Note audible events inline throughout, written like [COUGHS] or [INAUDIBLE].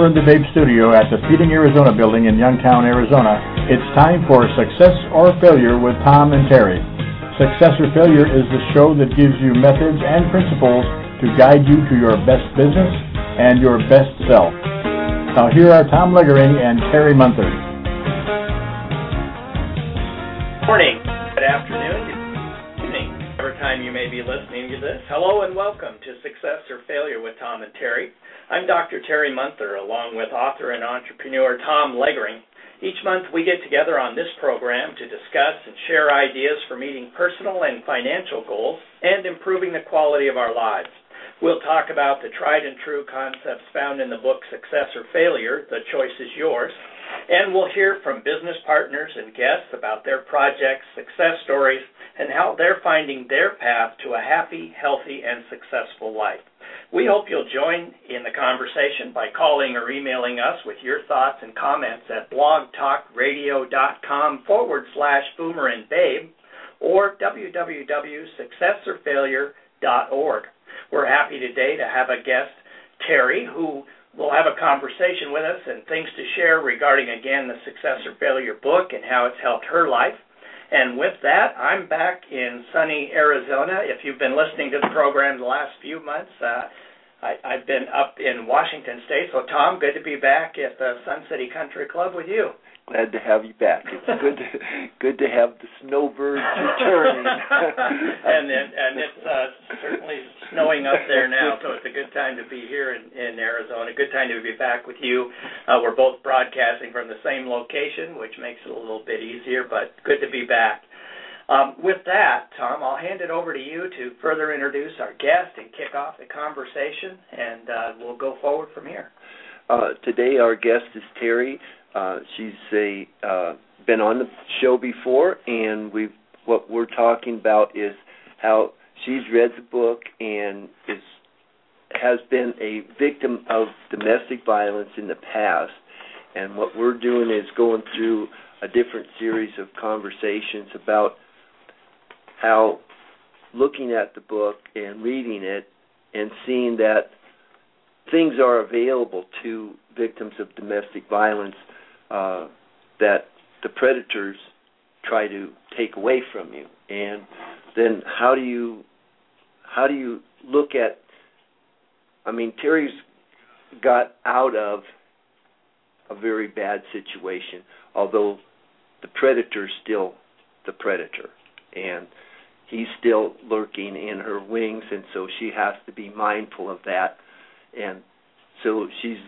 From the Babe studio at the Feeding Arizona building in Youngtown, Arizona, it's time for Success or Failure with Tom and Terry. Success or Failure is the show that gives you methods and principles to guide you to your best business and your best self. Now here are Tom Leogering and Terry Munther. Morning, good afternoon, good evening, whatever time you may be listening to this. Hello and welcome to Success or Failure with Tom and Terry. I'm Dr. Terry Munther, along with author and entrepreneur Tom Leogering. Each month we get together on this program to discuss and share ideas for meeting personal and financial goals and improving the quality of our lives. We'll talk about the tried and true concepts found in the book Success or Failure, The Choice is Yours, and we'll hear from business partners and guests about their projects, success stories, and how they're finding their path to a happy, healthy, and successful life. We hope you'll join in the conversation by calling or emailing us with your thoughts and comments at blogtalkradio.com forward slash boomer and babe or www.successorfailure.org. We're happy today to have a guest, Terry, who will have a conversation with us and things to share regarding, again, the Success or Failure book and how it's helped her life. And with that, I'm back in sunny Arizona. If you've been listening to the program the last few months, uh, I, I've been up in Washington State. So, Tom, good to be back at the Sun City Country Club with you. Glad to have you back. It's good to good to have the snowbirds returning. [LAUGHS] and and, and it's uh, certainly snowing up there now, so it's a good time to be here in, in Arizona. Good time to be back with you. Uh, we're both broadcasting from the same location, which makes it a little bit easier, but good to be back. Um, with that, Tom, I'll hand it over to you to further introduce our guest and kick off the conversation, and uh, we'll go forward from here. Uh, today, our guest is Terry. Uh, she's a uh, been on the show before, and we what we're talking about is how she's read the book and is has been a victim of domestic violence in the past. And what we're doing is going through a different series of conversations about how looking at the book and reading it and seeing that things are available to victims of domestic violence uh, that the predators try to take away from you, and then how do you how do you look at? I mean, Terry's got out of a very bad situation, although the predator's still the predator, and he's still lurking in her wings, and so she has to be mindful of that, and so she's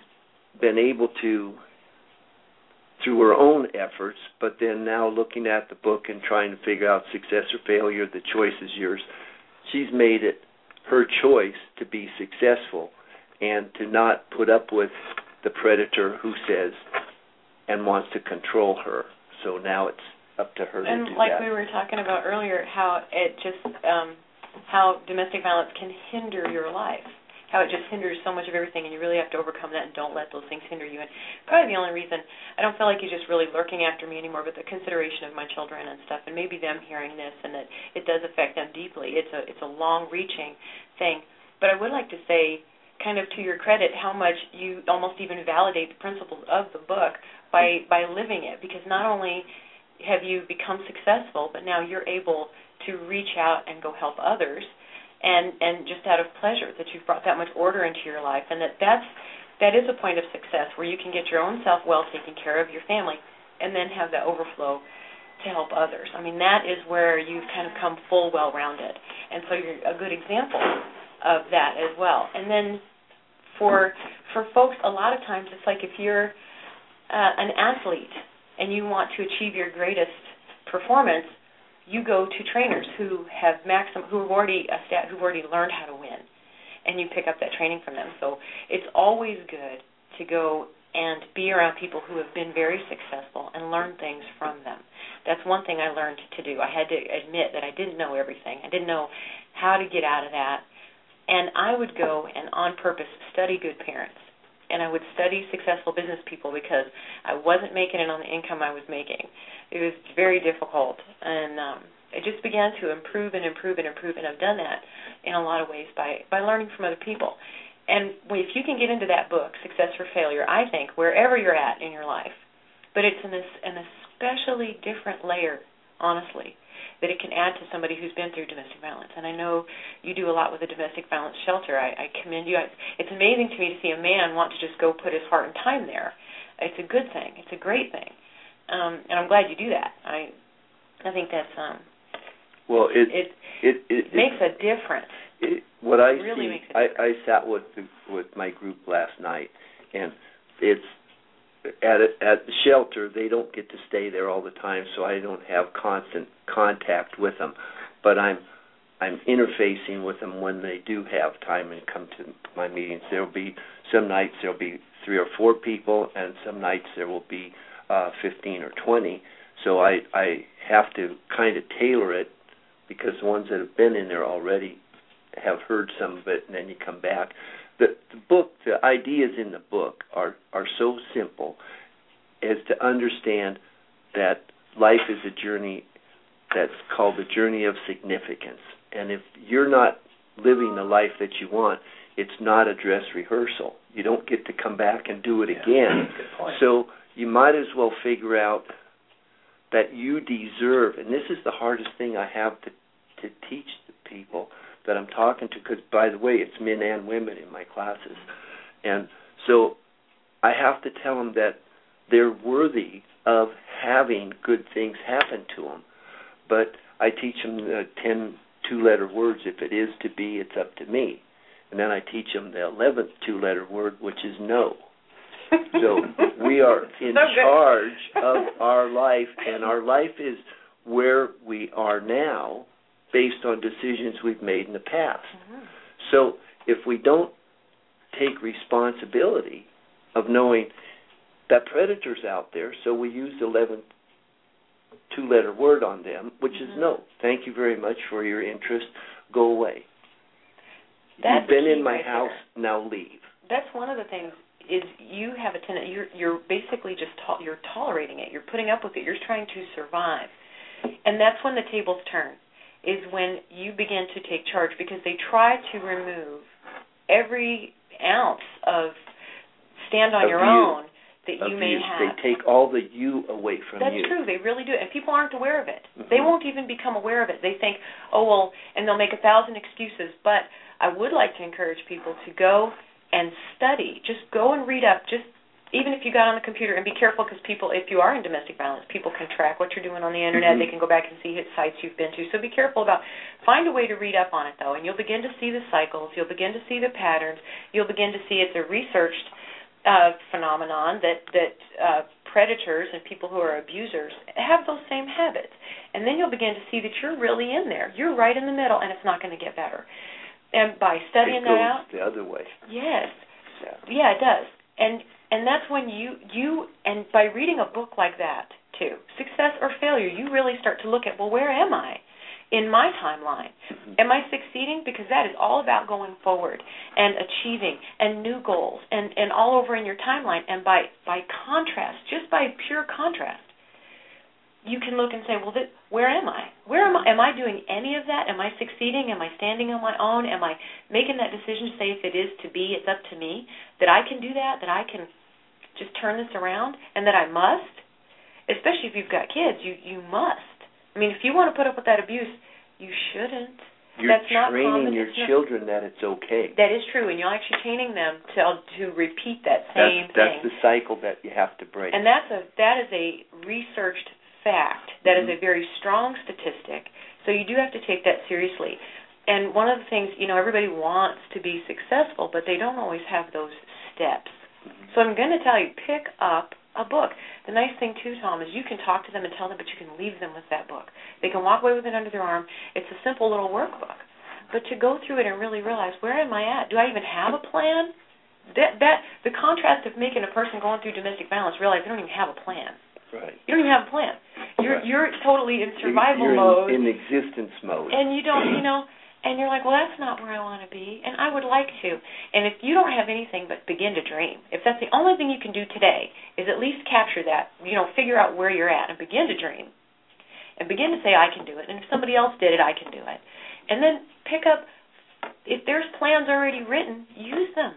been able to through her own efforts, but then now looking at the book and trying to figure out success or failure, the choice is yours. She's made it her choice to be successful and to not put up with the predator who says and wants to control her. So now it's up to her and to do like that. we were talking about earlier, how it just um how domestic violence can hinder your life how it just hinders so much of everything, and you really have to overcome that and don't let those things hinder you. And probably the only reason I don't feel like he's just really lurking after me anymore, but the consideration of my children and stuff, and maybe them hearing this, and that it does affect them deeply. It's a it's a long-reaching thing. But I would like to say, kind of to your credit, how much you almost even validate the principles of the book by by living it, because not only have you become successful, but now you're able to reach out and go help others and and just out of pleasure that you've brought that much order into your life and that that's that is a point of success where you can get your own self well taken care of your family and then have that overflow to help others. I mean that is where you've kind of come full well rounded and so you're a good example of that as well. And then for for folks a lot of times it's like if you're uh, an athlete and you want to achieve your greatest performance you go to trainers who have maximum who have already a stat who've already learned how to win and you pick up that training from them. So it's always good to go and be around people who have been very successful and learn things from them. That's one thing i learned to do. I had to admit that i didn't know everything. I didn't know how to get out of that. And i would go and on purpose study good parents and I would study successful business people because I wasn't making it on the income I was making. It was very difficult, and um, it just began to improve and improve and improve. And I've done that in a lot of ways by by learning from other people. and if you can get into that book, Success or Failure, I think wherever you're at in your life, but it's an an especially different layer, honestly, that it can add to somebody who's been through domestic violence. And I know you do a lot with a domestic violence shelter. I, I commend you. I, it's amazing to me to see a man want to just go put his heart and time there. It's a good thing. It's a great thing, um, and I'm glad you do that. I I think that's um. Well, it it it, it, it makes a difference. It, what I really see, makes a I, difference. I sat with the, with my group last night, and it's at a, at the shelter. They don't get to stay there all the time, so I don't have constant contact with them. But I'm I'm interfacing with them when they do have time and come to my meetings. There'll be some nights there'll be three or four people, and some nights there will be uh, 15 or 20. So I I have to kind of tailor it because the ones that have been in there already have heard some of it, and then you come back. The, the book, the ideas in the book are are so simple as to understand that life is a journey that's called the journey of significance. And if you're not living the life that you want, it's not a dress rehearsal. You don't get to come back and do it Yeah. again. So you might as well figure out that you deserve, and this is the hardest thing I have to to teach the people that I'm talking to. Because by the way, it's men and women in my classes, and so I have to tell them that they're worthy of having good things happen to them. But I teach them the ten two-letter words. If it is to be, it's up to me. And then I teach them the eleventh two-letter word, which is no. So [LAUGHS] we are in So charge of [LAUGHS] our life, and our life is where we are now based on decisions we've made in the past. Mhm. So if we don't take responsibility of knowing that predators out there, so we use the 11 two letter word on them, which is Mhm. no. Thank you very much for your interest. Go away. That's You've been in my right house, there. now leave. That's one of the things is you have a tendency you're you're basically just to- you're tolerating it. You're putting up with it. You're trying to survive. And that's when the tables turn. Is when you begin to take charge because they try to remove every ounce of stand on Of your you. own that you may have. They take all the you away from That's you. That's true. They really do, and people aren't aware of it. They Mhm. won't even become aware of it. They think, "Oh well," and they'll make a thousand excuses. But I would like to encourage people to go and study. Just go and read up. Just even if you got on the computer, and be careful because people, if you are in domestic violence, people can track what you're doing on the internet. Mhm. They can go back and see hit sites you've been to. So be careful about. Find a way to read up on it though, and you'll begin to see the cycles. You'll begin to see the patterns. You'll begin to see it's a researched uh, phenomenon that that uh, predators and people who are abusers have those same habits, and then you'll begin to see that you're really in there. You're right in the middle, and it's not going to get better. And by studying it that goes out, the other way. yes, Yeah. yeah, it does. And and that's when you you and by reading a book like that too, success or failure, you really start to look at well, where am I in my timeline? Mhm. Am I succeeding? Because that is all about going forward and achieving and new goals and and all over in your timeline. And by by contrast, just by pure contrast, you can look and say, well, where am I? Where am I? Am I doing any of that? Am I succeeding? Am I standing on my own? Am I making that decision to say if it is to be, it's up to me that I can do that, that I can just turn this around, and that I must? Especially if you've got kids, you you must. I mean, if you want to put up with that abuse, you shouldn't. You're That's not training common, your not- children that it's okay. That is true, and you're actually training them to to repeat that same that's that's thing. the cycle that you have to break. And that's a that is a researched fact. That is Mhm. a very strong statistic. So you do have to take that seriously. And one of the things, you know, everybody wants to be successful, but they don't always have those steps. So I'm going to tell you, pick up a book. The nice thing too, Tom, is you can talk to them and tell them, but you can leave them with that book. They can walk away with it under their arm. It's a simple little workbook. But to go through it and really realize, where am I at? Do I even have a plan? That that the contrast of making a person going through domestic violence realize they don't even have a plan. right. You don't even have a plan. You're Right. you're totally in survival you're in, mode in existence mode. and you don't you know and you're like well that's not where i want to be. And i would like to. And if you don't have anything but begin to dream if that's the only thing you can do today is at least capture that you know figure out where you're at and begin to dream. And begin to say i can do it. And if somebody else did it i can do it. And then pick up If there's plans already written, use them.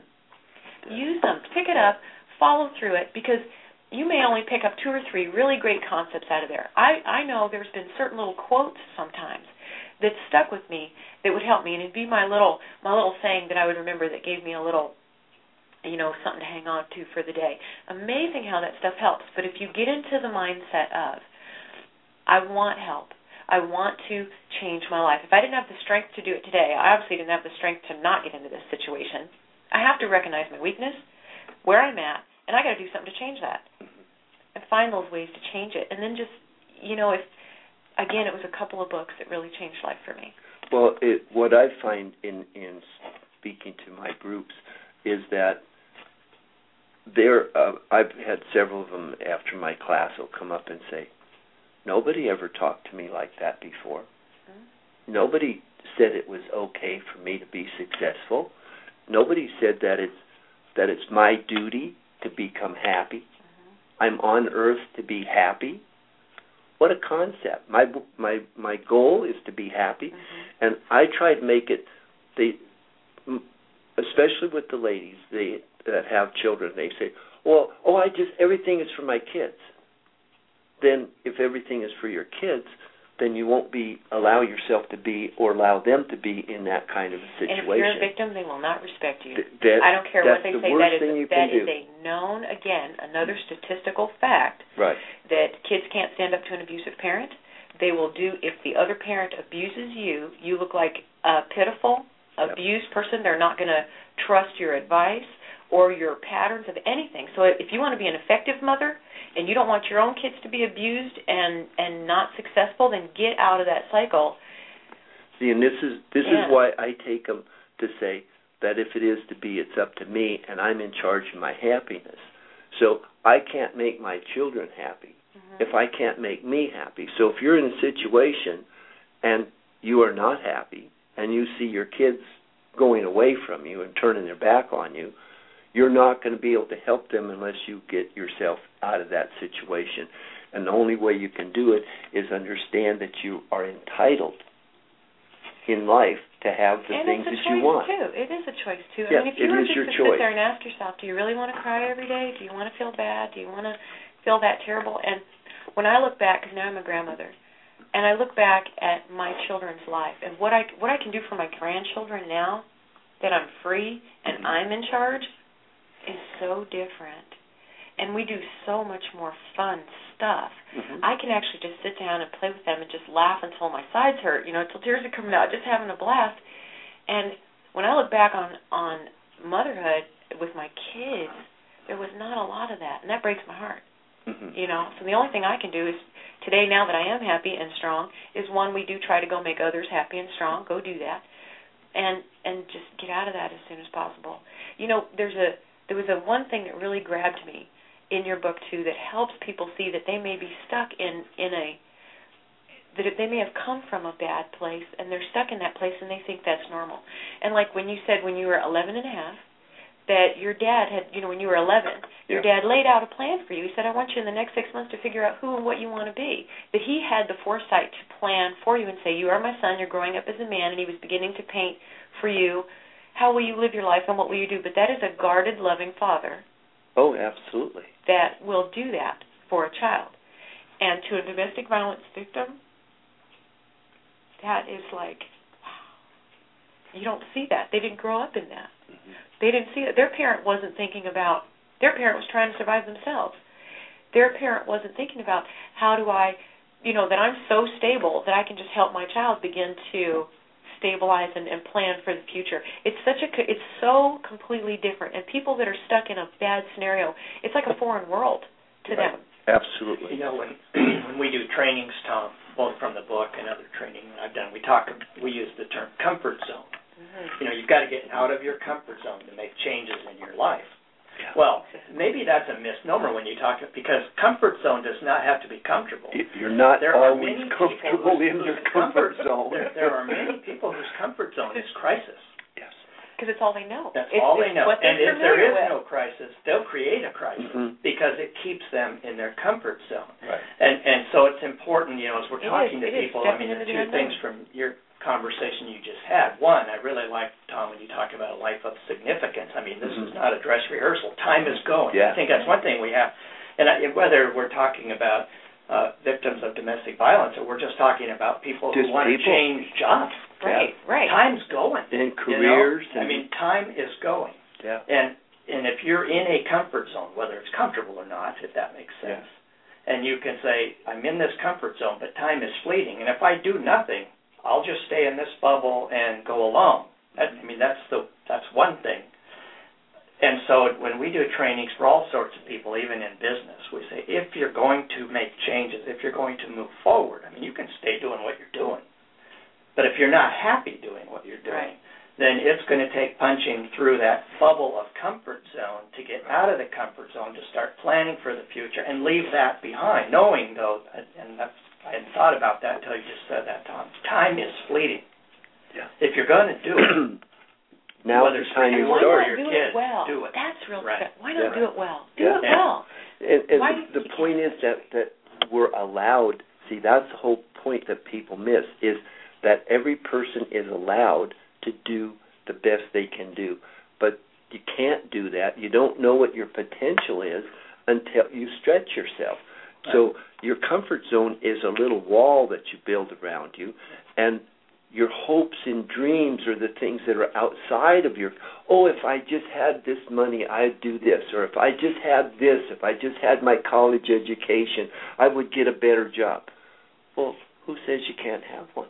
Use them. Pick it up, follow through it, because you may only pick up two or three really great concepts out of there. I, I know there's been certain little quotes sometimes that stuck with me that would help me, and it'd be my little my little saying that I would remember that gave me a little you know, something to hang on to for the day. Amazing how that stuff helps. But if you get into the mindset of, I want help, I want to change my life. If I didn't have the strength to do it today, I obviously didn't have the strength to not get into this situation. I have to recognize my weakness, where I'm at, and I got to do something to change that. Mm-hmm. And find those ways to change it. And then just, you know, if again, it was a couple of books that really changed life for me. Well, it, what I find in in speaking to my groups is that there uh, I've had several of them after my class will come up and say, "Nobody ever talked to me like that before. Mm-hmm. Nobody said it was okay for me to be successful. Nobody said that it's that it's my duty to become happy. Mm-hmm. I'm on earth to be happy. What a concept. My my my goal is to be happy mm-hmm. and I try to make it they especially with the ladies, they that have children, they say, "Well, oh, I just everything is for my kids." Then, if everything is for your kids, then you won't be allow yourself to be or allow them to be in that kind of a situation. And if you're a victim, they will not respect you. Th- that, I don't care what they the say. That is a, that is do. a known again another statistical fact. Right. That kids can't stand up to an abusive parent. They will do if the other parent abuses you. You look like a pitiful, abused person. They're not going to trust your advice or your patterns of anything. So if you want to be an effective mother and you don't want your own kids to be abused and and not successful, then get out of that cycle. See, and this is this yeah. is why I take them to say that if it is to be, it's up to me, and I'm in charge of my happiness. So I can't make my children happy mm-hmm. if I can't make me happy. So if you're in a situation and you are not happy, and you see your kids going away from you and turning their back on you, you're not going to be able to help them unless you get yourself out of that situation. And the only way you can do it is understand that you are entitled in life to have the and things that you want. Too. It is a choice too. Yes, I mean, if you it were is your to choice. sit there and ask yourself, do you really want to cry every day? Do you want to feel bad? Do you want to feel that terrible? And when I look back, because now I'm a grandmother, and I look back at my children's life and what I what I can do for my grandchildren now that I'm free and mm-hmm. I'm in charge so different. And we do so much more fun stuff. Mm-hmm. I can actually just sit down and play with them and just laugh until my sides hurt, you know, until tears are coming out, just having a blast. And when I look back on on motherhood with my kids, there was not a lot of that, and that breaks my heart. Mm-hmm. You know, so the only thing I can do is today, now that I am happy and strong, is one we do try to go make others happy and strong. Go do that, and and just get out of that as soon as possible. You know, there's a there was a one thing that really grabbed me in your book too that helps people see that they may be stuck in in a that they may have come from a bad place and they're stuck in that place and they think that's normal. And like when you said when you were 11 and a half that your dad had, you know, when you were 11, your yeah. dad laid out a plan for you. He said, I want you in the next six months to figure out who and what you want to be. That he had the foresight to plan for you and say, You are my son, you're growing up as a man, and he was beginning to paint for you how will you live your life and what will you do? But that is a guarded, loving father. Oh, absolutely. That will do that for a child. And to a domestic violence victim, that is like, wow. You don't see that. They didn't grow up in that. Mm-hmm. They didn't see it. Their parent wasn't thinking about, their parent was trying to survive themselves. Their parent wasn't thinking about, how do I, you know, that I'm so stable that I can just help my child begin to stabilize and, and plan for the future. It's such a it's so completely different, and people that are stuck in a bad scenario, it's like a foreign world to right. them. Absolutely. You know, when [CLEARS THROAT] when we do trainings, Tom, both from the book and other training I've done, we talk we use the term comfort zone. Mm-hmm. You know, you've got to get out of your comfort zone to make changes in your life. Yeah. Well, maybe that's a misnomer when you talk because comfort zone does not have to be comfortable. You're not there are always many comfortable people in whose your comfort, zone. There, there are many people whose comfort zone is crisis. Yes. Because it's all they know. That's it's, all they know. And if there is with. no crisis, they'll create a crisis Mhm. because it keeps them in their comfort zone. Right. And and so it's important, you know, as we're we're It talking is, to people, I stepping mean, the two things from your conversation you just had. One, I really like Tom when you talk about a life of significance. I mean, this is Mhm. not a dress rehearsal. Time is going. Yeah. I think that's one thing we have, and I, whether we're talking about uh, victims of domestic violence or we're just talking about people Just who want to change jobs. Right, right. Time's going. And you know? careers. I mean, time is going. yeah. And and if you're in a comfort zone, whether it's comfortable or not, if that makes Yeah. sense, and you can say, I'm in this comfort zone, but time is fleeting, and if I do nothing, I'll just stay in this bubble and go along. That, I mean, that's the that's one thing. And so when we do trainings for all sorts of people, even in business, we say if you're going to make changes, if you're going to move forward, I mean, you can stay doing what you're doing, but if you're not happy doing what you're doing, Right. then it's going to take punching through that bubble of comfort zone to get out of the comfort zone to start planning for the future and leave that behind, knowing though, and that's, I hadn't thought about that until you just said that, Tom. Time is fleeting. Yeah. If you're going to do it, [CLEARS THROAT] now whether the it's time you is or your do kids, it well? do it. That's real. Right. good. Why not Yeah. do it well? Do Yeah. it well. And, and Why the, the point is that that we're allowed. See, that's the whole point that people miss is that every person is allowed to do the best they can do, but you can't do that. You don't know what your potential is until you stretch yourself. So your comfort zone is a little wall that you build around you, and your hopes and dreams are the things that are outside of your oh if i just had this money i'd do this or if i just had this if i just had my college education i would get a better job. Well who says you can't have one?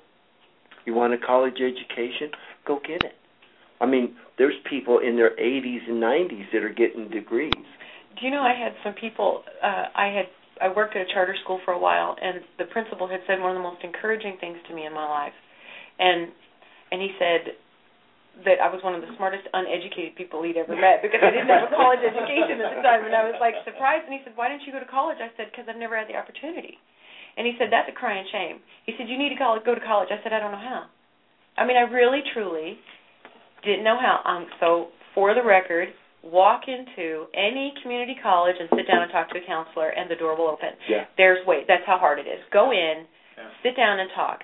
You want a college education? Go get it. I mean there's people in their 80s and 90s that are getting degrees. Do you know I had some people? Uh, I had I worked at a charter school for a while, and the principal had said one of the most encouraging things to me in my life, and and he said that I was one of the smartest uneducated people he'd ever met because I didn't have a college education at the time, and I was like surprised. And he said, "Why didn't you go to college?" I said, "Because I've never had the opportunity." And he said, "That's a crying shame." He said, "You need to go to college." I said, "I don't know how." I mean, I really, truly didn't know how. Um, so for the record, walk into any community college and sit down and talk to a counselor, and the door will open. yeah There's wait. That's how hard it is. Go in, Yeah. sit down and talk.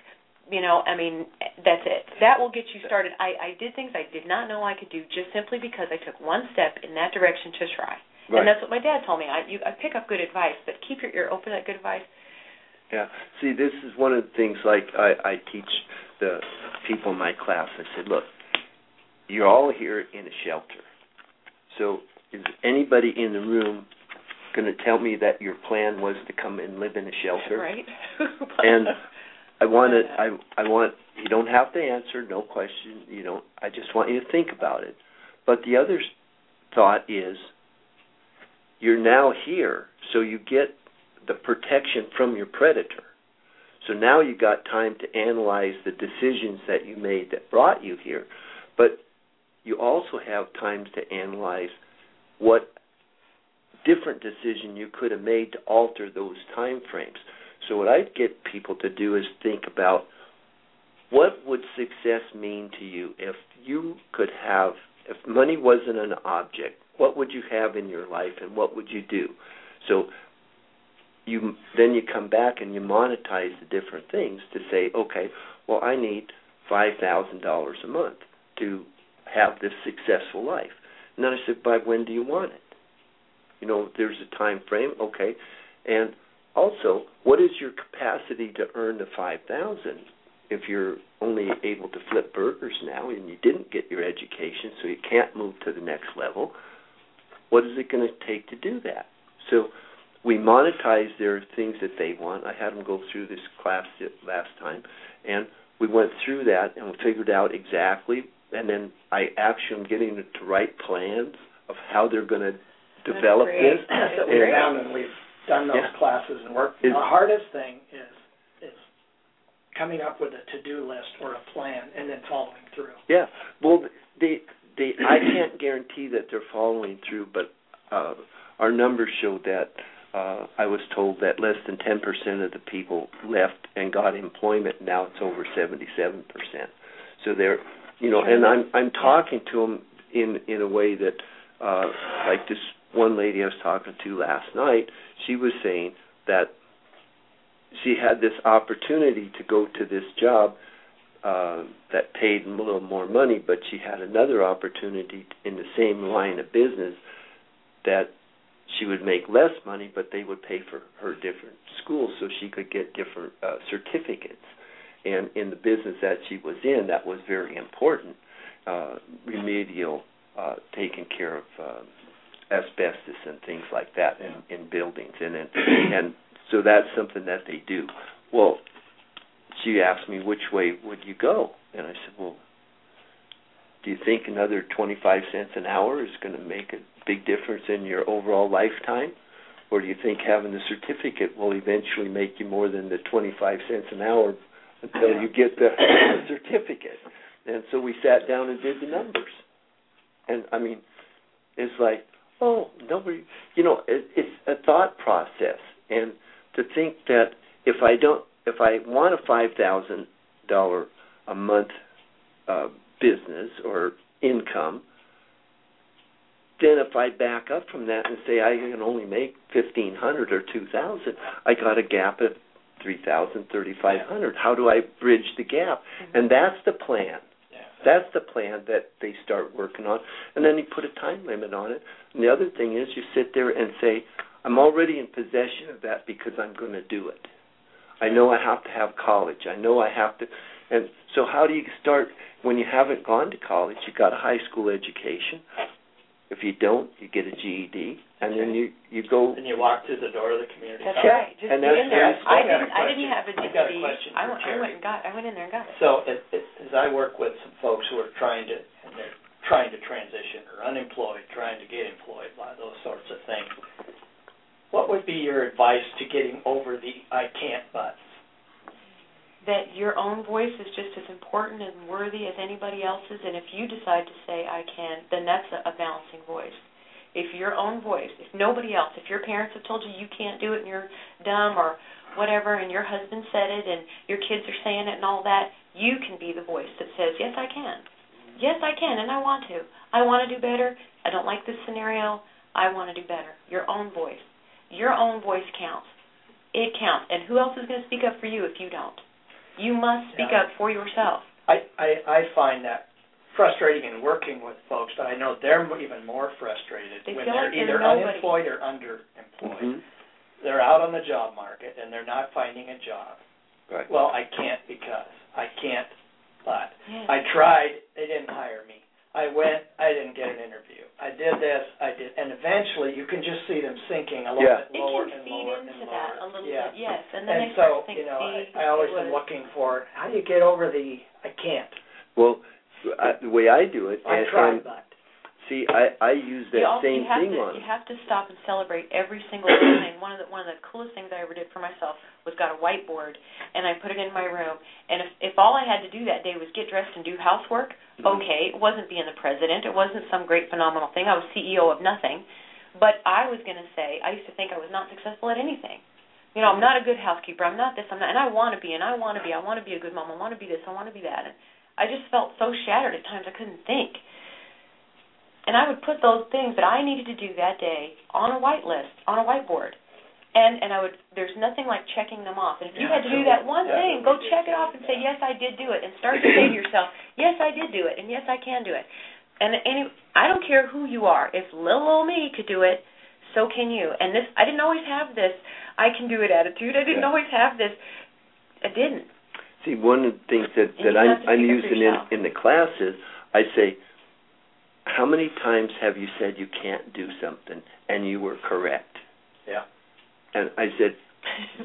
You know, I mean, that's it. That will get you started. I, I did things I did not know I could do just simply because I took one step in that direction to try. right And that's what my dad told me. I you I pick up good advice, but keep your ear open to that good advice. Yeah. See, this is one of the things like I, I teach the people in my class. I said, look, you're all here in a shelter. So is anybody in the room going to tell me that your plan was to come and live in a shelter? Right? [LAUGHS] And I want to. I I want. You don't have to answer. No question. You don't. I just want you to think about it. But the other thought is, you're now here, so you get the protection from your predator. So now you got time to analyze the decisions that you made that brought you here, but you also have time to analyze what different decision you could have made to alter those time frames. So what I'd get people to do is think about what would success mean to you if you could have if money wasn't an object, what would you have in your life and what would you do? So you then you come back and you monetize the different things to say, okay, well I need five thousand dollars a month to have this successful life. And then I said, by when do you want it? You know, there's a time frame, okay. And also, what is your capacity to earn the five thousand if you're only able to flip burgers now and you didn't get your education, so you can't move to the next level? What is it going to take to do that? So we monetize their things that they want. I had them go through this class last time, and we went through that and we figured out exactly. And then I actually am getting to write plans of how they're going to develop this. That's what And- we found when we've done those Yeah. classes and worked. Is- the hardest thing is is coming up with a to do list or a plan and then following through. Yeah. Well, they they I can't guarantee that they're following through, but uh, our numbers show that uh, I was told that less than 10% of the people left and got employment. Now it's over 77%. So they're, you know, and I'm I'm talking to them in in a way that, uh, like this one lady I was talking to last night, she was saying that she had this opportunity to go to this job uh, that paid a little more money, but she had another opportunity in the same line of business that she would make less money, but they would pay for her different schools so she could get different uh, certificates. And in the business that she was in, that was very important. Uh, remedial, uh, taking care of uh, asbestos and things like that in, in buildings, and and, [CLEARS THROAT] and so that's something that they do. Well, she asked me which way would you go, and I said, well, do you think another 25 cents an hour is going to make a big difference in your overall lifetime? Or do you think having the certificate will eventually make you more than the 25 cents an hour until you get the [COUGHS] certificate? And so we sat down and did the numbers. And I mean, it's like, oh, nobody, you know, it, it's a thought process. And to think that if I don't if I want a five thousand dollar a month uh, business or income, then if I back up from that and say I can only make fifteen hundred or two thousand, I got a gap of three thousand, thirty five hundred. How do I bridge the gap? Mm-hmm. And that's the plan. That's the plan that they start working on, and then you put a time limit on it. And the other thing is, you sit there and say, "I'm already in possession of that because I'm going to do it." I know I have to have college. I know I have to. And so, how do you start when you haven't gone to college? You got a high school education. If you don't, you get a GED, and then you you go. And you walk through the door of the community. That's college. right. Just and that's, in there. I didn't. I didn't have a GED. I, got a question I, went, I went and got. I went in there and got it. So, it, it, as I work with some folks who are trying to, and they're trying to transition or unemployed, trying to get employed, by those sorts of things what would be your advice to getting over the I can't buts? That your own voice is just as important and worthy as anybody else's, and if you decide to say I can, then that's a, a balancing voice. If your own voice, if nobody else, if your parents have told you you can't do it and you're dumb or whatever, and your husband said it and your kids are saying it and all that, you can be the voice that says, Yes, I can. Yes, I can, and I want to. I want to do better. I don't like this scenario. I want to do better. Your own voice. Your own voice counts. It counts. And who else is going to speak up for you if you don't? You must speak yeah. up for yourself. I, I, I find that frustrating in working with folks, but I know they're even more frustrated they when they're like either nobody. unemployed or underemployed. Mm-hmm. They're out on the job market and they're not finding a job. Right. Well, I can't because I can't, but yes. I tried. They didn't hire me. I went, I didn't get an interview. I did this, I did, and eventually you can just see them sinking a little yeah. bit lower and lower and lower. that a little yeah. bit, yes. And then and so, start to think, you know, I, I always am looking for how do you get over the I can't. Well, I, the way I do it, I and, and but see, I I use that also, same thing to, on. You have to stop and celebrate every single thing. [CLEARS THROAT] One of the one of the coolest things I ever did for myself was got a whiteboard and I put it in my room. And if if all I had to do that day was get dressed and do housework, mm-hmm. okay, it wasn't being the president. It wasn't some great phenomenal thing. I was CEO of nothing. But I was going to say, I used to think I was not successful at anything. You know, I'm not a good housekeeper. I'm not this. I'm not, and I want to be, and I want to be. I want to be a good mom. I want to be this. I want to be that. And I just felt so shattered at times. I couldn't think. And I would put those things that I needed to do that day on a white list, on a whiteboard. And and I would there's nothing like checking them off. And if you yeah, had to do that one yeah, thing, go check it off and say, Yes, I did do it and start to say to yourself, Yes, I did do it and yes I can do it. And any I don't care who you are. If little old me could do it, so can you. And this I didn't always have this I can do it attitude. I didn't yeah. always have this I didn't. See, one of the things that, that I'm, I'm using in, in the classes, I say, how many times have you said you can't do something and you were correct? Yeah. And I said,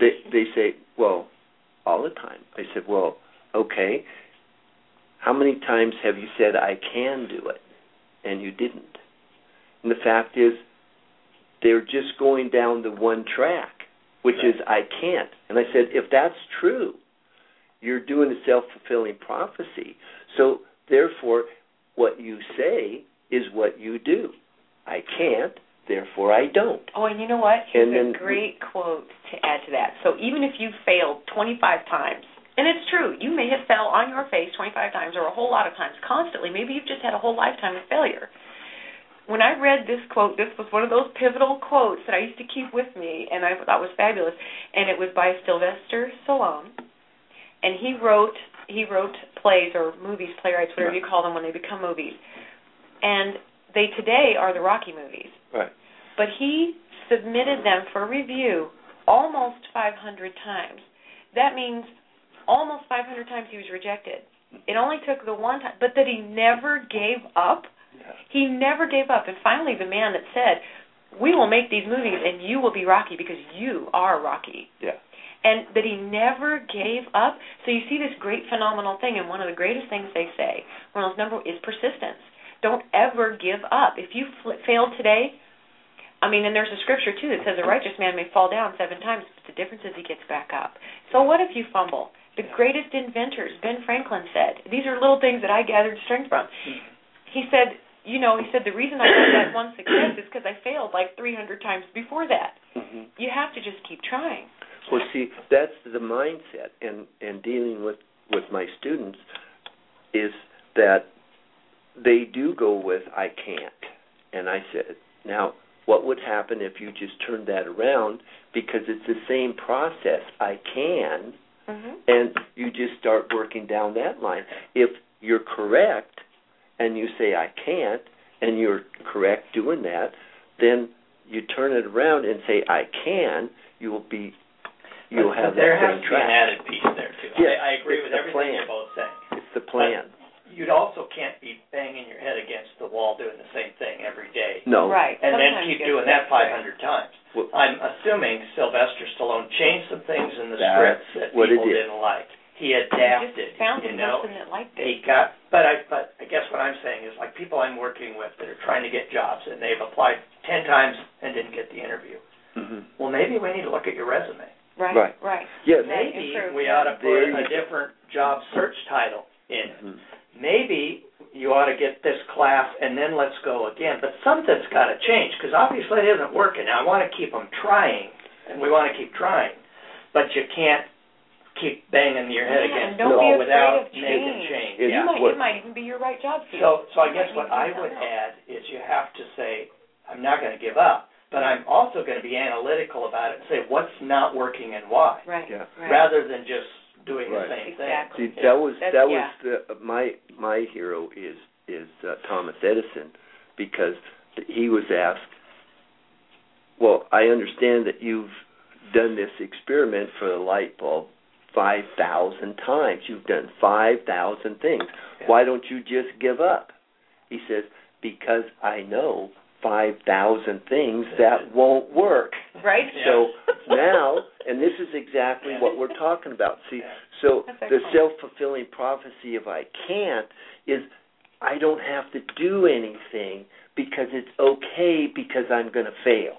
they they say, well, all the time. I said, well, okay. How many times have you said I can do it and you didn't? And the fact is, they're just going down the one track, which right. is I can't. And I said, if that's true, you're doing a self fulfilling prophecy. So therefore, what you say is what you do. I can't, therefore I don't. Oh, and you know what? Here's and a great quote to add to that. So even if you failed 25 times, and it's true, you may have fell on your face 25 times or a whole lot of times, constantly. Maybe you've just had a whole lifetime of failure. when I read this quote, this was one of those pivotal quotes that I used to keep with me, and I thought was fabulous. And it was by Sylvester Stallone, and he wrote he wrote plays or movies, playwrights, whatever Right. you call them when they become movies. And they today are the Rocky movies. Right. But he submitted them for review almost 500 times. That means almost 500 times he was rejected. It only took the one time, but that he never gave up. Yeah. He never gave up. And finally, the man that said, "We will make these movies, and you will be Rocky because you are Rocky." Yeah. And that he never gave up. So you see this great phenomenal thing, and one of the greatest things they say, one of those number is persistence. Don't ever give up. If you fl- fail today, I mean, and there's a scripture too that says a righteous man may fall down seven times, but the difference is he gets back up. So what if you fumble? The greatest inventors, Ben Franklin said, these are little things that I gathered strength from. He said, you know, he said the reason I got that one success is because I failed like 300 times before that. hmm You have to just keep trying. Well, see, that's the mindset, and and dealing with with my students is that they do go with I can't, and I said, now what would happen if you just turned that around because it's the same process. I can, hmm and you just start working down that line. If you're correct and you say I can't, and you're correct doing that, then you turn it around and say I can. You will be, you'll But have there that has same to be an added piece there too. Yeah, I, I agree with the everything plan. you're both saying. It's the plan. You also can't be banging your head against the wall doing the same thing every day. No, Right. And then keep doing that frustrated. 500 times. Well- I'm assuming Sylvester Stallone changed some things in the That's scripts that what it people is. didn't like. He You adapted, just found you the know. person that liked it. He got, but I, but I guess what I'm saying is like people I'm working with that are trying to get jobs and they've applied ten times and didn't get the interview. Mm-hmm. Well, maybe we need to look at your resume. Right. Right. Right. Yes. Maybe we ought to put There a different job search title in it. Mhm. Maybe you ought to get this class and then let's go again. But something's got to change because obviously it isn't working. Now, I want to keep them trying, and we want to keep trying, but you can't keep banging your head Yeah, against the wall without of making change. change. It's yeah. You might, what- it might even be your right job for you. So, so I guess what I would add is you have to say, I'm not going to give up, but I'm also going to be analytical about it and say what's not working and why, Right. Yeah. Right. rather than just doing Right. the same Exactly. See, thing. that was That's- that yeah. was the my my hero is is uh, Thomas Edison because he was asked, well, I understand that you've done this experiment for the light bulb five thousand times. You've done five thousand things. Yeah. Why don't you just give up? He says, because I know five thousand things that won't work. Right. Yeah. So now, and this is exactly what we're talking about. See, Yeah. so the self-fulfilling prophecy of I can't is I don't have to do anything because it's okay because I'm going to fail.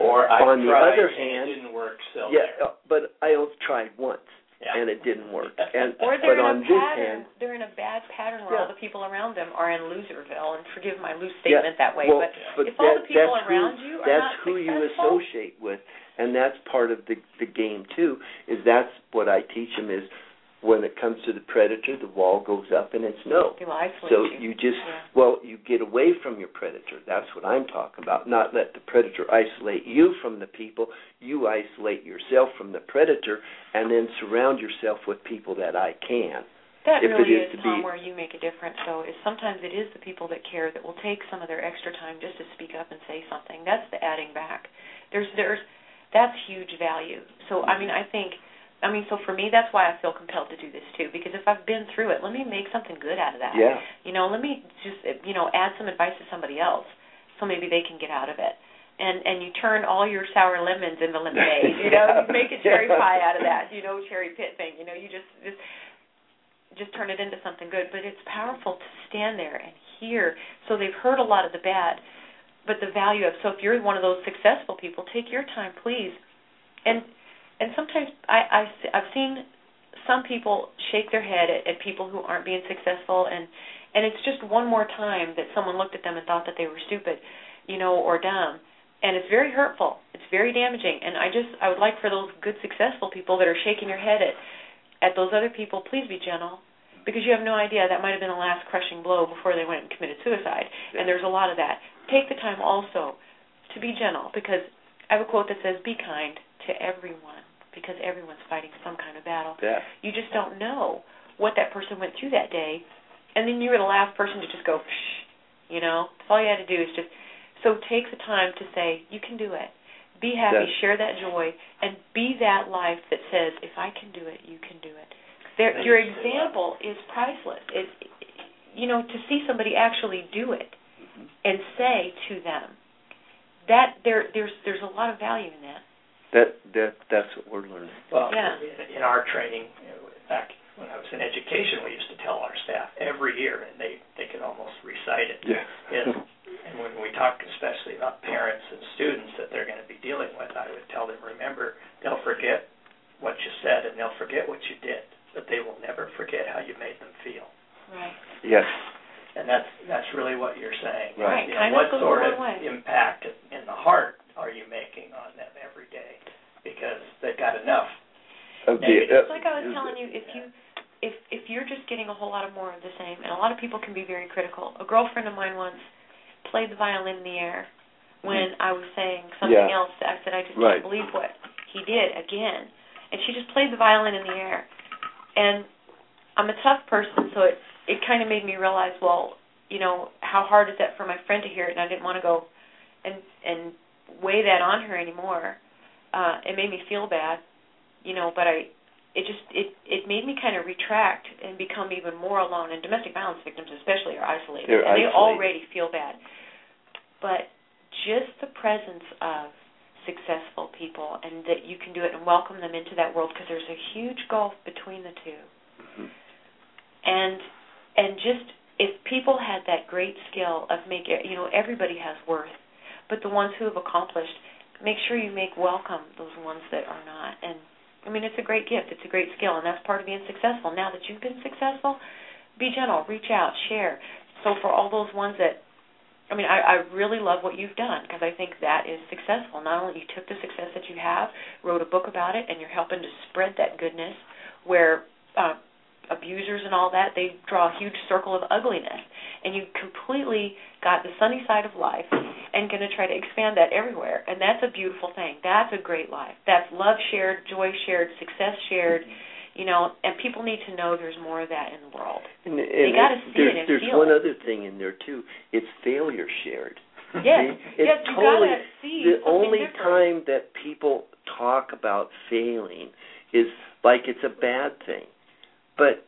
Or I On the tried other and hand- it didn't work. So Yeah, uh, but I only tried once Yeah. and it didn't work. [LAUGHS] And Or they're but in on a this pattern. hand, they're in a bad pattern where all the people around them are in loserville. And forgive my loose Yeah, statement that way, well, but but if all the that- people around who, you are that's not who you associate with, and that's part of the the game too. Is that's what I teach them is when it comes to the predator, the wall goes up and it's no. they will isolate So you. you just Yeah. well, you get away from your predator. That's what I'm talking about. Not let the predator isolate you from the people. You isolate yourself from the predator, and then surround yourself with people that I can. That if really is is, to Tom, be- where you make a difference. Though, is sometimes it is the people that care that will take some of their extra time just to speak up and say something. That's the adding back. There's, there's, that's huge value. So, I mean, I think, I mean, so for me, that's why I feel compelled to do this too. Because if I've been through it, let me make something good out of that. Yeah. You know, let me just, you know, add some advice to somebody else, so maybe they can get out of it. And and you turn all your sour lemons into lemonade. You know, you [LAUGHS] make a cherry pie out of that. You know, cherry pit thing. You know, you just just just turn it into something good. But it's powerful to stand there and hear. So they've heard a lot of the bad, but the value of. So if you're one of those successful people, take your time, please. And and sometimes I, I I've seen some people shake their head at, at people who aren't being successful, and and it's just one more time that someone looked at them and thought that they were stupid, you know, or dumb. And it's very hurtful. It's very damaging. And I just I would like for those good successful people that are shaking your head at at those other people, please be gentle because you have no idea that might have been a last crushing blow before they went and committed suicide. And there's a lot of that. take the time also to be gentle because I have a quote that says, "Be kind to everyone because everyone's fighting some kind of battle." Yeah. You just don't know what that person went through that day, and then you're the last person to just go, Psh, you know. All you had to do is just. So take the time to say, "You can do it." Be happy, share that joy, and be that life that says, "If I can do it, you can do it." There, your example is priceless. It, you know, to see somebody actually do it Mhm. and say to them that there there's there's a lot of value in that. That that that's what we're learning. Well, Yeah. in, in our training, you know, back when I was in education, we used to tell our staff every year, and they they could almost recite it. Yeah. Is, and when we talk especially about parents and students that they're going to be dealing with, I would tell them, remember, they'll forget what you said and they'll forget what you did, but they will never forget how you made them feel. Right. Yes. And that's that's really what you're saying. Right. You know, Kindness what goes a sort of way. impact in the heart are you making on them every day? Because they've got enough. Of the- uh, It's like I was telling you, if you if if you're just getting a whole lot of more of the same, and a lot of people can be very critical. A girlfriend of mine once played the violin in the air when I was saying something Yeah. else. I said I just Right. can't believe what he did again, and she just played the violin in the air. And I'm a tough person, so it it kind of made me realize, well, you know, how hard is that for my friend to hear it, and I didn't want to go and and weigh that on her anymore. Uh, it made me feel bad, you know, but I it just it it made me kind of retract and become even more alone. And domestic violence victims especially are isolated They're and they already feel bad. But just the presence of successful people and that you can do it and welcome them into that world because there's a huge gulf between the two. Mhm. and and just if people had that great skill of make it you know everybody has worth but the ones who have accomplished make sure you make welcome those ones that are not and I mean, it's a great gift. It's a great skill, and that's part of being successful. Now that you've been successful, be gentle, reach out, share. So for all those ones that, I mean, I, I really love what you've done because I think that is successful. Not only you took the success that you have, wrote a book about it, and you're helping to spread that goodness where uh, abusers and all that they draw a huge circle of ugliness, and you completely got the sunny side of life and going to try to expand that everywhere. And that's a beautiful thing. That's a great life. That's love shared, joy shared, success shared. Mm-hmm. You know, and people need to know there's more of that in the world. And, and gotta it- see there's, it and there's feel one it. other thing in there too. It's failure shared. [LAUGHS] Yes, See? yes, It's you totally gotta see the only different. time that people talk about failing is like it's a bad thing. But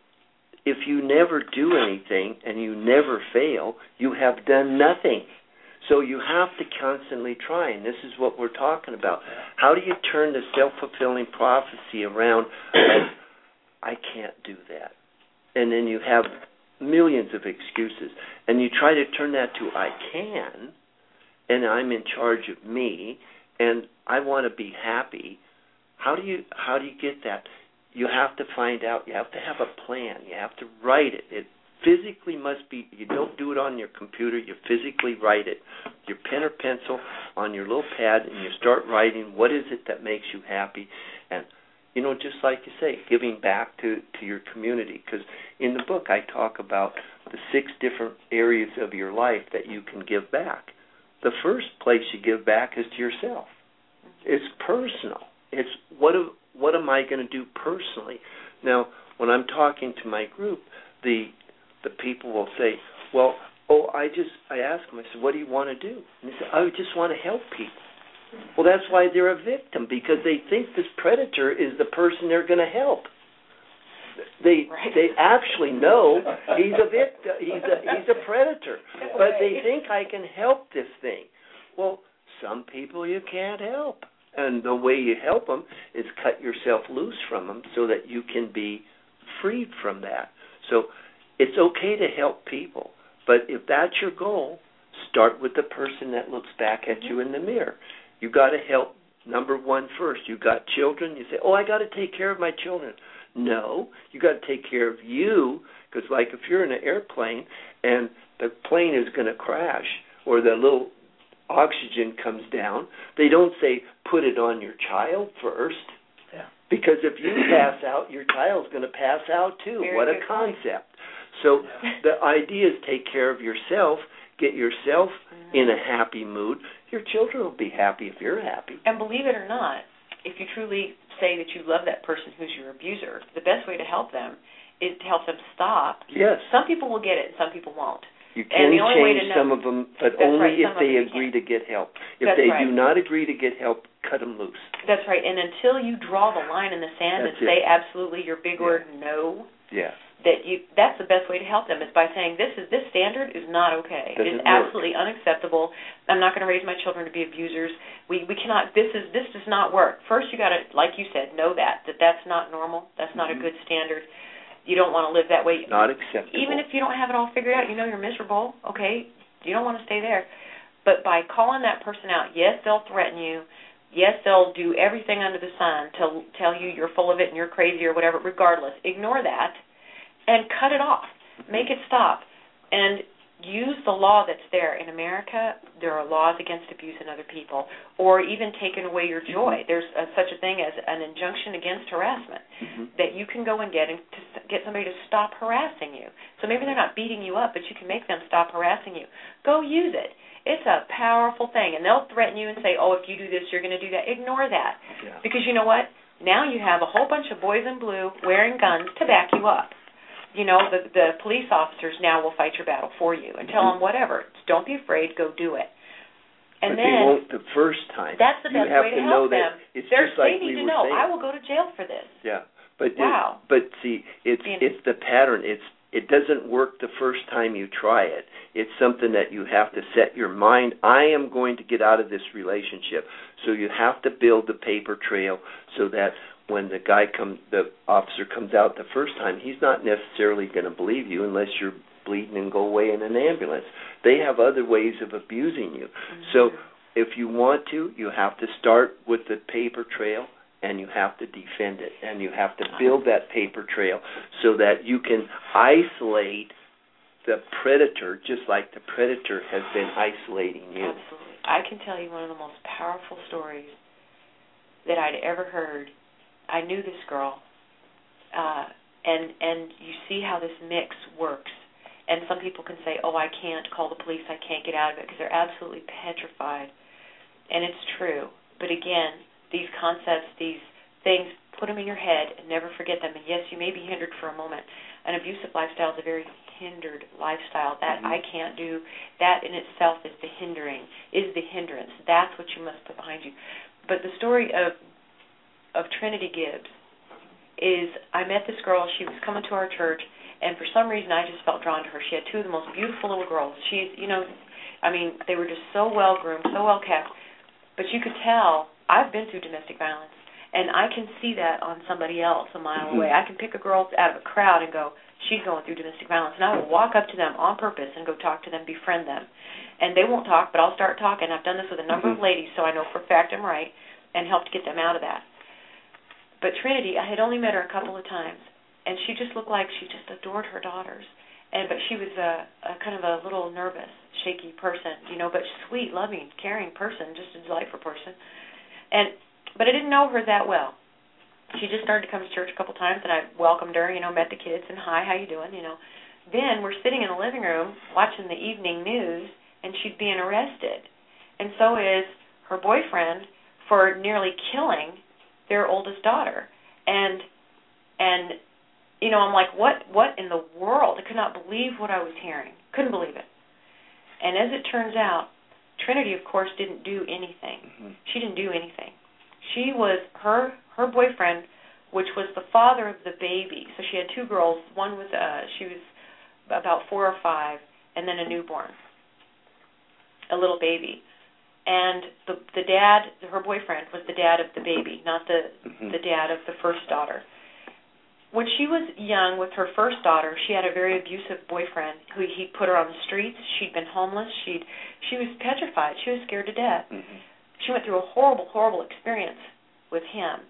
if you never do anything and you never fail, you have done nothing. So you have to constantly try, and this is what we're talking about. How do you turn the self fulfilling prophecy around I can't do that? And then you have millions of excuses. And you try to turn that to I can and I'm in charge of me and I want to be happy. How do you how do you get that? You have to find out. You have to have a plan. You have to write it. It physically must be you don't do it on your computer, you physically write it. Your pen or pencil on your little pad and you start writing what is it that makes you happy and you know just like you say giving back to to your community because in the book I talk about the six different areas of your life that you can give back. The first place you give back is to yourself. It's personal. It's what what am I going to do personally? Now, when I'm talking to my group, the the people will say, "Well, oh, I just I ask them. I said, "What do you want to do?" And they say, "I just want to help people." Well, that's why they're a victim because they think this predator is the person they're going to help. They Right. they actually know he's a victim. He's a he's a predator, but they think I can help this thing. Well, some people you can't help, and the way you help them is cut yourself loose from them so that you can be freed from that. So it's okay to help people, but if that's your goal, start with the person that looks back at you in the mirror. You got to help number one first. You got children. You say, "Oh, I got to take care of my children." No, you got to take care of you because, like, if you're in an airplane and the plane is going to crash or the little oxygen comes down, they don't say put it on your child first. Yeah. Because if you pass out, your child's going to pass out too. Very what a concept. point. So the idea is take care of yourself get yourself Mhm. in a happy mood, your children will be happy if you're happy. And believe it or not, if you truly say that you love that person who's your abuser, the best way to help them is to help them stop. Yes. Some people will get it and some people won't. You And can the only way to change know- some of them, but only right, if they agree to get help. If That's they right. do not agree to get help, cut them loose. That's right. And until you draw the line in the sand That's and say absolutely your big Yeah. word no, Yeah. That you that's the best way to help them is by saying this is this standard is not okay. Doesn't it is work. absolutely unacceptable. I'm not going to raise my children to be abusers. We we cannot this is this does not work. First you got to like you said know that that that's not normal. That's not Mhm. a good standard. You don't want to live that way. Not acceptable. Even if you don't have it all figured out, you know you're miserable, okay? You don't want to stay there. But by calling that person out, yes, they'll threaten you. Yes, they'll do everything under the sun to tell you you're full of it and you're crazy or whatever. Regardless, ignore that and cut it off. Make it stop. And use the law that's there. In America, there are laws against abusing other people or even taking away your joy. There's a, such a thing as an injunction against harassment Mhm. that you can go and get and to get somebody to stop harassing you. So maybe they're not beating you up, but you can make them stop harassing you. Go use it. It's a powerful thing, and they'll threaten you and say, "Oh, if you do this, you're going to do that." Ignore that, Yeah. because you know what? Now you have a whole bunch of boys in blue wearing guns to back you up. You know, the the police officers now will fight your battle for you and tell Mhm. them whatever. Don't be afraid. Go do it. And but then they won't the first time. that's the best have way to, to help know them. that it's They're, just like they need we to know saying. I will go to jail for this. Yeah, but it- Wow. but see, it's Being- it's the pattern. It's it doesn't work the first time you try it. It's something that you have to set your mind. I am going to get out of this relationship. So you have to build the paper trail so that when the guy comes, the officer comes out the first time, he's not necessarily going to believe you unless you're bleeding and go away in an ambulance. They have other ways of abusing you. So Mhm. if you want to, you have to start with the paper trail and you have to defend it and you have to build that paper trail so that you can isolate the predator just like the predator has been isolating you. Absolutely. I can tell you one of the most powerful stories that I'd ever heard. I knew this girl, uh, and and you see how this mix works. And some people can say, "Oh, I can't call the police. I can't get out of it," because they're absolutely petrified. And it's true. But again, these concepts, these things, put them in your head and never forget them. And yes, you may be hindered for a moment. An abusive lifestyle is a very hindered lifestyle. That Mhm. I can't do. That in itself is the hindering, is the hindrance. That's what you must put behind you. But the story of of Trinity Gibbs is I met this girl. She was coming to our church, and for some reason I just felt drawn to her. She had two of the most beautiful little girls. She's, you know, I mean, they were just so well groomed, so well kept. But you could tell I've been through domestic violence, and I can see that on somebody else a mile Mhm. away. I can pick a girl out of a crowd and go, she's going through domestic violence, and I will walk up to them on purpose and go talk to them, befriend them, and they won't talk, but I'll start talking. I've done this with a number of Mhm. ladies, so I know for a fact I'm right, and helped get them out of that. But Trinity, I had only met her a couple of times, and she just looked like she just adored her daughters. And but she was a, a kind of a little nervous, shaky person, you know, but sweet, loving, caring person, just a delightful person. And but I didn't know her that well. She just started to come to church a couple times, and I welcomed her, you know, met the kids, and hi, how you doing, you know. Then we're sitting in the living room watching the evening news, and she's being arrested, and so is her boyfriend for nearly killing their oldest daughter. And and you know, I'm like, what what in the world? I could not believe what I was hearing. Couldn't believe it. And as it turns out, Trinity of course didn't do anything. Mhm. She didn't do anything. She was her her boyfriend, which was the father of the baby. So she had two girls. One was uh she was about 4 or 5 and then a newborn. A little baby. And the the dad, her boyfriend was the dad of the baby, not the Mhm. the dad of the first daughter. When she was young with her first daughter, she had a very abusive boyfriend who he put her on the streets. She'd been homeless. She'd she was petrified. She was scared to death. Mhm. She went through a horrible, horrible experience with him.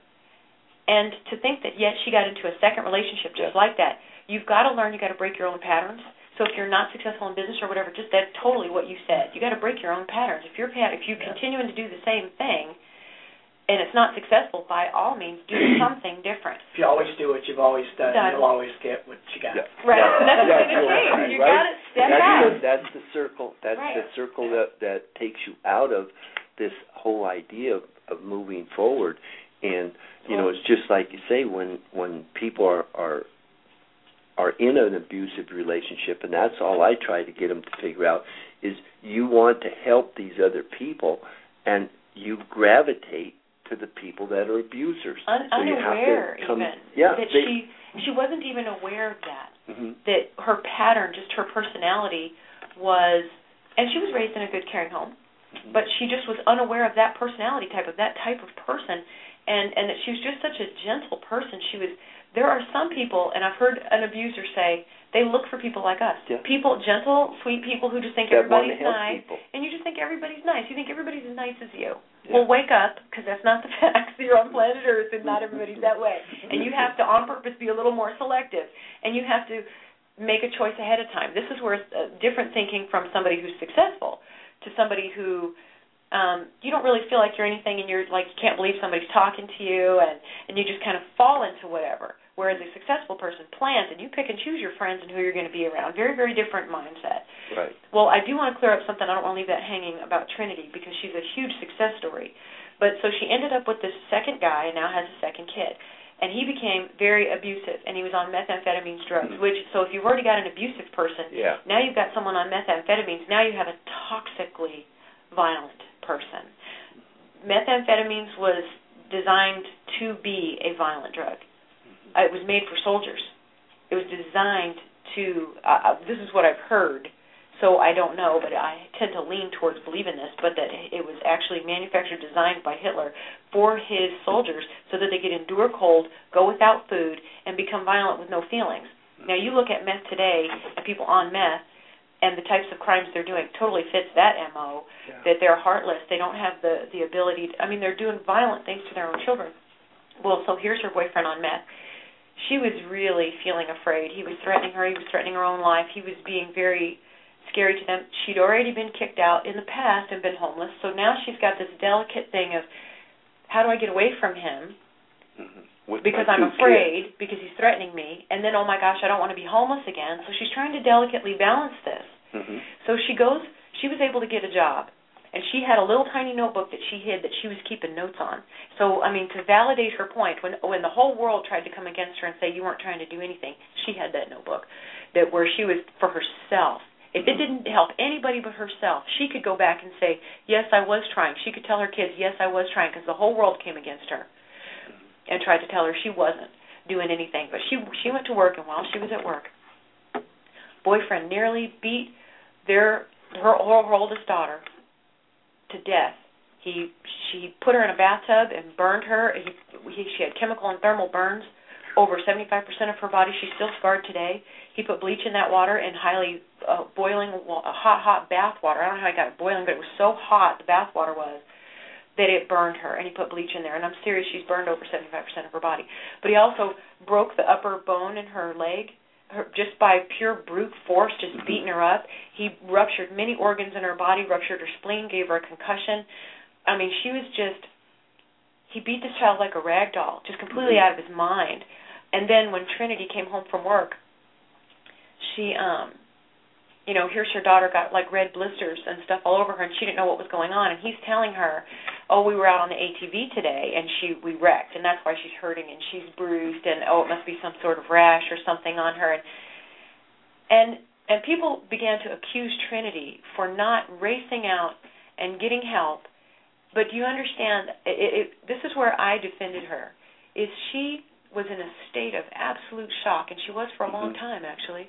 And to think that yet she got into a second relationship just like that. You've got to learn, you've got to break your own patterns. So if you're not successful in business or whatever, just that's totally what you said. You got to break your own patterns. If you're pat- if you're Yeah. continuing to do the same thing and it's not successful, by all means do [CLEARS THROAT] something different. If you always do what you've always done, Done. you'll always get what you got. Yeah. Right. Yeah. That's Yeah, what I'm right, You right? got to Step that's back. the, that's the circle. That's Right. the circle that that takes you out of this whole idea of, of moving forward. And you know, it's just like you say when when people are are are in an abusive relationship, and that's all I try to get them to figure out is you want to help these other people, and you gravitate to the people that are abusers. Un- so you have unaware to come, even yeah, that they, she she wasn't even aware of that. mhm. that her pattern, just her personality, was, and she was raised in a good, caring home, Mm-hmm. but she just was unaware of that personality type, of that type of person, and and that she was just such a gentle person. She was. There are some people, and I've heard an abuser say they look for people like us, Yeah. people, gentle, sweet people who just think that everybody's nice, people. and you just think everybody's nice. You think everybody's as nice as you. Yeah. Well, wake up, because that's not the [LAUGHS] facts. You're on planet Earth, and not everybody's that way. And you have to, on purpose, be a little more selective, and you have to make a choice ahead of time. This is where it's uh, different thinking from somebody who's successful to somebody who um you don't really feel like you're anything and you're like you can't believe somebody's talking to you and and you just kind of fall into whatever whereas a successful person plans and you pick and choose your friends and who you're going to be around very very different mindset Right. well, I do want to clear up something. I don't want to leave that hanging about Trinity because she's a huge success story. But so she ended up with this second guy and now has a second kid. And he became very abusive and he was on methamphetamines drugs, which so if you've already got an abusive person, Yeah. now you've got someone on methamphetamines, now you have a toxically violent person. Methamphetamines was designed to be a violent drug. Uh, It was made for soldiers. It was designed to. Uh, uh, this is what I've heard, so I don't know, but I tend to lean towards believing this. But that it was actually manufactured, designed by Hitler for his soldiers, so that they could endure cold, go without food, and become violent with no feelings. Now you look at meth today, and people on meth, and the types of crimes they're doing totally fits that mo. Yeah. That they're heartless. They don't have the the ability. To, I mean, they're doing violent things to their own children. Well, so here's her boyfriend on meth. She was really feeling afraid. He was threatening her. He was threatening her own life. He was being very scary to them. She'd already been kicked out in the past and been homeless. So now she's got this delicate thing of how do I get away from him Mhm. With because I'm afraid because he's threatening me and then oh my gosh, I don't want to be homeless again. So she's trying to delicately balance this. Mhm. So she goes, she was able to get a job. And she had a little tiny notebook that she hid that she was keeping notes on. So, I mean, to validate her point, when when the whole world tried to come against her and say you weren't trying to do anything, she had that notebook that where she was for herself. If it didn't help anybody but herself, she could go back and say, "Yes, I was trying." She could tell her kids, "Yes, I was trying," because the whole world came against her and tried to tell her she wasn't doing anything. But she she went to work, and while she was at work, boyfriend nearly beat their her, her, oldest daughter to death. He she put her in a bathtub and burned her. He, he she had chemical and thermal burns over 75% of her body. She's still scarred today. He put bleach in that water and highly uh, boiling wa- hot hot bath water. I don't know how he got it boiling, but it was so hot the bath water was that it burned her and he put bleach in there and I'm serious she's burned over 75% of her body. But he also broke the upper bone in her leg her, just by pure brute force, just beating her up. He ruptured many organs in her body, ruptured her spleen, gave her a concussion. I mean, she was just. He beat this child like a rag doll, just completely out of his mind. And then when Trinity came home from work, she, um, you know, here's her daughter got like red blisters and stuff all over her, and she didn't know what was going on. And he's telling her, "Oh, we were out on the ATV today, and she we wrecked, and that's why she's hurting and she's bruised, and oh, it must be some sort of rash or something on her." And and and people began to accuse Trinity for not racing out and getting help. But do you understand? It, it, this is where I defended her. Is she was in a state of absolute shock, and she was for a long Mhm. time actually,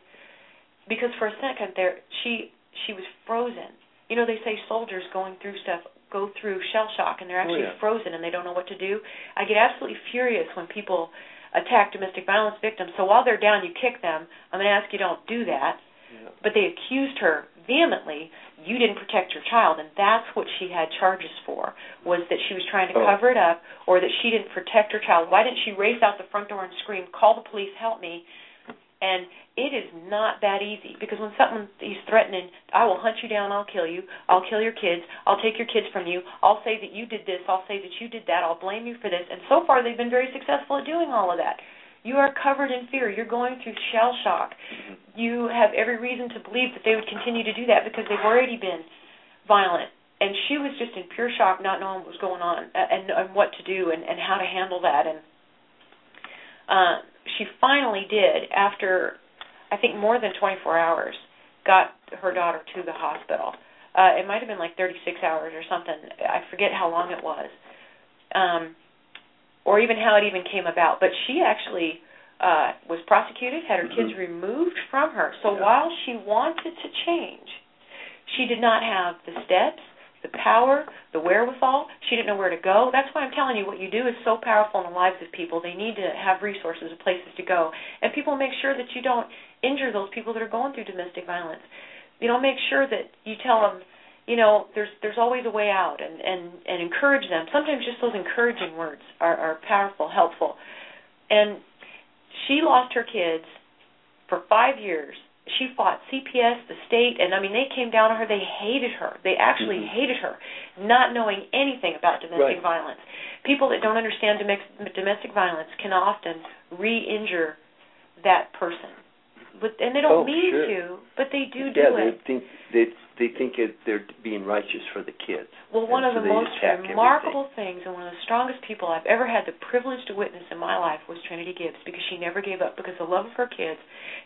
because for a second there she she was frozen. You know, they say soldiers going through stuff go through shell shock, and they're Oh, actually yeah. frozen and they don't know what to do. I get absolutely furious when people attack domestic violence victims. So while they're down, you kick them. I'm going to ask you don't do that. Yeah. But they accused her vehemently. You didn't protect your child, and that's what she had charges for. Was that she was trying to Oh. cover it up, or that she didn't protect her child. Why didn't she race out the front door and scream, "Call the police! Help me!" And it is not that easy because when someone is threatening, I will hunt you down, I'll kill you, I'll kill your kids, I'll take your kids from you, I'll say that you did this, I'll say that you did that, I'll blame you for this. And so far they've been very successful at doing all of that. You are covered in fear. You're going through shell shock. Mm-hmm. You have every reason to believe that they would continue to do that because they've already been violent. And she was just in pure shock, not knowing what was going on uh, and, and what to do and, and how to handle that. And uh, she finally did, after I think more than 24 hours, got her daughter to the hospital. Uh, it might have been like 36 hours or something. I forget how long it was. Um, or even how it even came about. But she actually uh, was prosecuted, had her kids Mhm. removed from her. So Yeah. while she wanted to change, she did not have the steps, the power, the wherewithal. She didn't know where to go. That's why I'm telling you what you do is so powerful in the lives of people. They need to have resources and places to go. And people make sure that you don't injure those people that are going through domestic violence. You know, make sure that you tell them you know there's there's always a way out and and and encourage them sometimes just those encouraging words are are powerful helpful and she lost her kids for 5 years she fought CPS the state and I mean they came down on her they hated her they actually Mhm. hated her not knowing anything about domestic Right. violence people that don't understand domestic domestic violence can often re-injure that person but and they don't Oh, mean sure. to but they do do yeah, it they think they they think it, they're being righteous for the kids. Well, one And of so the most remarkable things and one of the strongest people I've ever had the privilege to witness in my life was Trinity Gibbs because she never gave up because the love of her kids.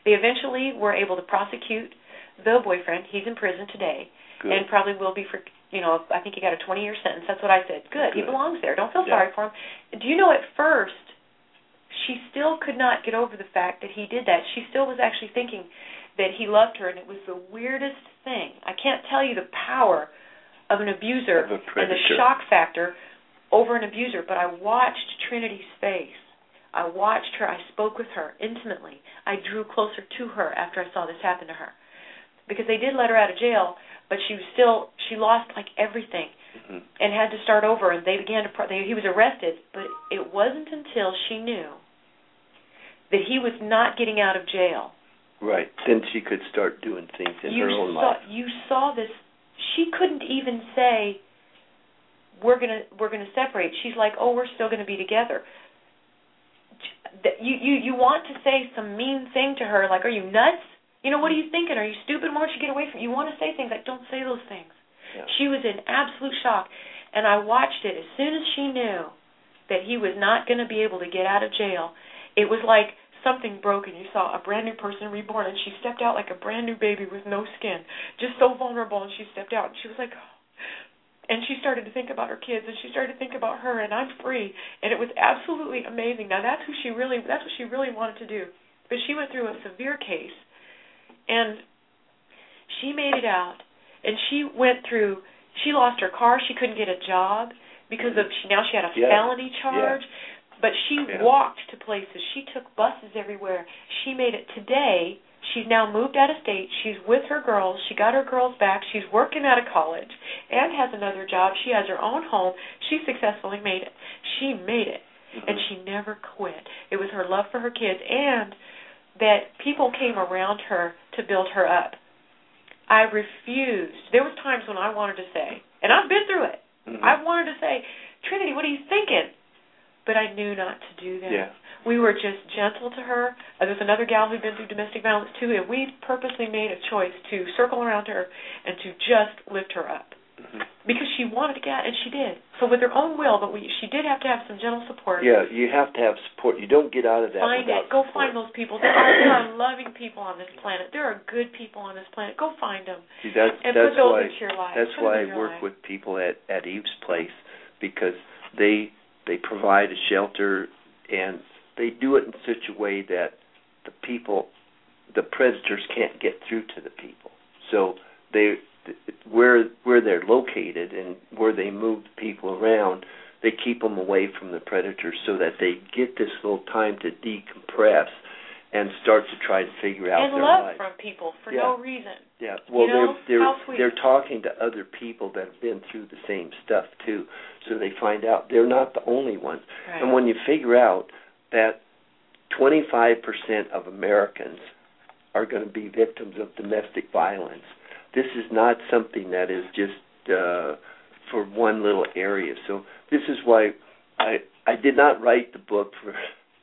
They eventually were able to prosecute the boyfriend. He's in prison today Good. and probably will be for you know, I think he got a 20 year sentence. That's what I said. Good. He belongs there. Don't feel Yeah. sorry for him. Do you know at first she still could not get over the fact that he did that. She still was actually thinking that he loved her and it was the weirdest thing. I can't tell you the power of an abuser Of and the shock factor over an abuser, but I watched Trinity's face. I watched her. I spoke with her intimately. I drew closer to her after I saw this happen to her. Because they did let her out of jail, but she was still she lost like everything Mhm. and had to start over and they began to they, he was arrested, but it wasn't until she knew that he was not getting out of jail. Right. Then she could start doing things in you her own saw life. you saw this. She couldn't even say we're going to we're going to separate. She's like oh we're still going to be together. You you you want to say some mean thing to her like are you nuts? You know what are you thinking? Are you stupid? Why don't you get away from you want to say things like don't say those things She was in absolute shock and i watched it as soon as she knew that he was not going to be able to get out of jail it was like something broken. You saw a brand new person reborn, and she stepped out like a brand new baby with no skin, just so vulnerable. And she stepped out, and she was like, oh. [GASPS] and she started to think about her kids, and she started to think about her, and I'm free. And it was absolutely amazing. Now that's who she really, that's what she really wanted to do. But she went through a severe case, and she made it out, and she went through. She lost her car. She couldn't get a job because of she now she had a Yeah. felony charge. But she Yeah. walked to places. She took buses everywhere. She made it today. She's now moved out of state. She's with her girls. She got her girls back. She's working out of college and has another job. She has her own home. She successfully made it. She made it. And Mhm. she never quit. It was her love for her kids and that people came around her to build her up. I refused. There was times when I wanted to say, and I've been through it. Mhm. I wanted to say, Trinity, what are you thinking? But I knew not to do that. Yeah. We were just gentle to her. Uh, there's another gal who'd been through domestic violence too, and we purposely made a choice to circle around her and to just lift her up Mhm. because she wanted to get, out, and she did. So with her own will, but we, she did have to have some gentle support. Yeah, you have to have support. You don't get out of that Find it. Go support. find those people. There are, there are loving people on this planet. There are good people on this planet. Go find them See, that's and that's put those why into your life. that's Put why I work life. with people at at Eve's place because they they provide a shelter and they do it in such a way that the people the predators can't get through to the people. So they where where they're located and where they move people around, they keep them away from the predators so that they get this little time to decompress and start to try to figure out and their love life. from people for Yeah. no reason. Yeah, well, know, they're they're they're talking to other people that have been through the same stuff too, so they find out they're not the only ones. Right. And when you figure out that 25% of Americans are going to be victims of domestic violence, this is not something that is just uh, for one little area. So this is why I I did not write the book for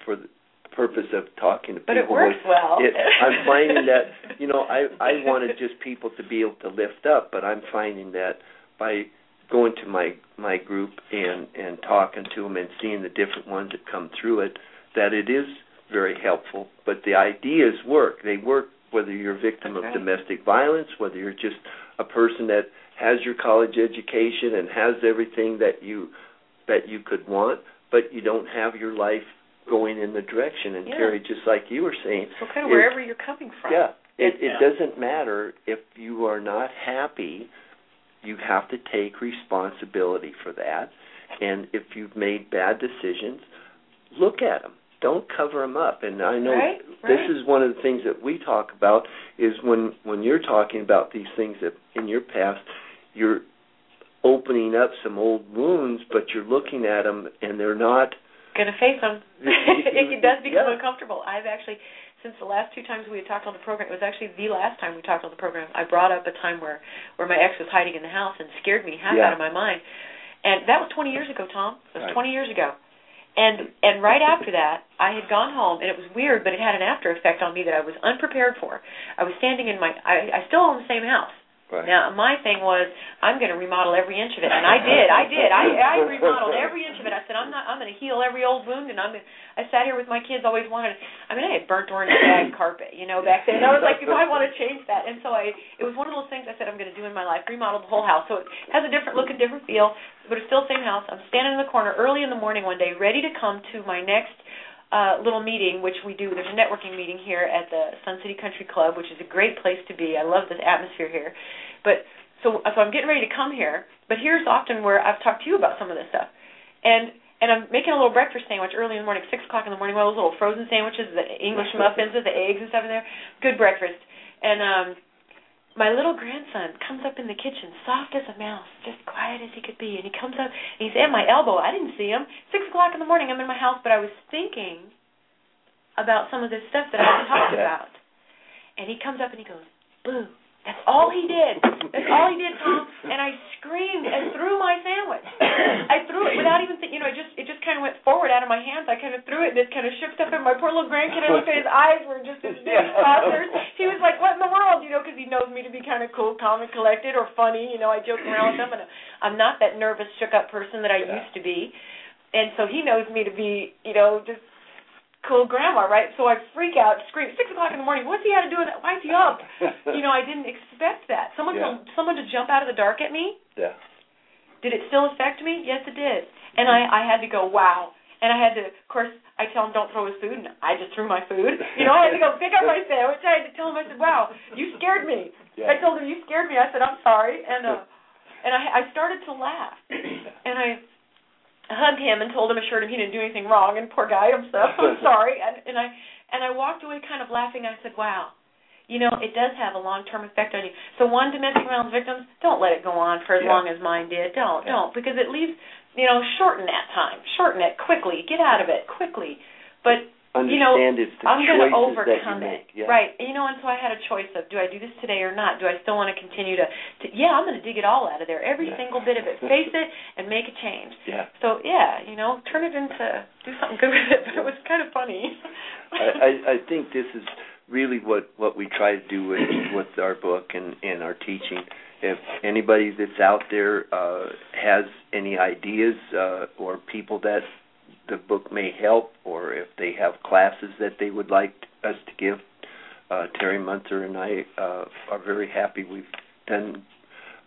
for the, purpose of talking to people. But it works well. It, I'm finding that [LAUGHS] you know I I wanted just people to be able to lift up, but I'm finding that by going to my my group and and talking to them and seeing the different ones that come through it, that it is very helpful. But the ideas work. They work whether you're a victim That's of domestic violence, whether you're just a person that has your college education and has everything that you that you could want, but you don't have your life going in the direction. And Yeah. Terry, just like you were saying, so kind of it- wherever you're coming from. yeah, it it Yeah. doesn't matter if you are not happy. You have to take responsibility for that. And if you've made bad decisions, look at them. Don't cover them up. And I know Right, this right. is one of the things that we talk about is when when you're talking about these things that in your past, you're opening up some old wounds, but you're looking at them and they're not Gonna face them. [LAUGHS] [LAUGHS] it does become Yeah. uncomfortable. I've actually, since the last two times we had talked on the program, it was actually the last time we talked on the program. I brought up a time where where my ex was hiding in the house and scared me half Yeah. out of my mind, and that was 20 years ago, Tom. It was Right. 20 years ago. And and right after that, I had gone home, and it was weird, but it had an after effect on me that I was unprepared for. I was standing in my, I, I still own the same house. right. Now my thing was I'm going to remodel every inch of it, and I did. I did. I I remodeled every inch of it. I said I'm not. I'm going to heal every old wound, and I'm. Gonna, I sat here with my kids. Always wanted. I mean, I had burnt orange bag carpet, you know, back then. And I was like, I want to change that, and so I. It was one of those things I said I'm going to do in my life. Remodel the whole house, so it has a different look and different feel, but it's still the same house. I'm standing in the corner early in the morning one day, ready to come to my next uh, little meeting, which we do. There's a networking meeting here at the Sun City Country Club, which is a great place to be. I love the atmosphere here. But so so I'm getting ready to come here. But here's often where I've talked to you about some of this stuff, and and I'm making a little breakfast sandwich early in the morning, six o'clock in the morning. One of those little frozen sandwiches, the English [LAUGHS] muffins with the eggs and stuff in there. Good breakfast. And um my little grandson comes up in the kitchen, soft as a mouse, just quiet as he could be, and he comes up and he's at my elbow. I didn't see him. Six o'clock in the morning, I'm in my house, but I was thinking about some of this stuff that I was talking [COUGHS] about. And he comes up and he goes, Boo. That's all he did. That's all he did, Tom. And I screamed and threw my sandwich. I threw it without even thinking. You know, it just it just kind of went forward out of my hands. I kind of threw it and it kind of shook up. And my poor little grandkid, I looked at his eyes were just as big as saucers. He was like, "What in the world?" You know, because he knows me to be kind of cool, calm, and collected, or funny. You know, I joke around with him, and I'm not that nervous, shook up person that I Yeah. used to be. And so he knows me to be, you know, just cool grandma, right? So I freak out, scream, six o'clock in the morning. What's he got to do with that? Why is he up? [LAUGHS] You know, I didn't expect that. Someone, Yeah. to, someone to jump out of the dark at me. yeah. Did it still affect me? Yes, it did. And I, I had to go, wow. And I had to, of course, I tell him don't throw his food, and I just threw my food. You know, I had to go pick up my [LAUGHS] sandwich. I had to tell him, I said, wow, you scared me. Yeah. I told him you scared me. I said, I'm sorry, and uh, [LAUGHS] and I I started to laugh, [CLEARS THROAT] and I hugged him and told him, assured him he didn't do anything wrong, and poor guy, I'm so I'm [LAUGHS] sorry, and and I and I walked away kind of laughing. I said, wow. You know, it does have a long-term effect on you. So, one domestic violence victims, don't let it go on for as Yeah. long as mine did. Don't, Yeah. don't, because it leaves, you know, shorten that time, shorten it quickly, get out of it quickly. But you know, it's the I'm going to that you overcome make. it, Yeah. right? You know, and so I had a choice of do I do this today or not? Do I still want to continue to? to yeah, I'm going to dig it all out of there, every Yeah. single bit of it, face it, and make a change. Yeah. So yeah, you know, turn it into do something good with it. But it was kind of funny. I, I, I think this is really what, what we try to do with, with our book and, and our teaching. If anybody that's out there uh, has any ideas uh, or people that the book may help, or if they have classes that they would like us to give, uh, Terry Munther and I uh, are very happy. We've done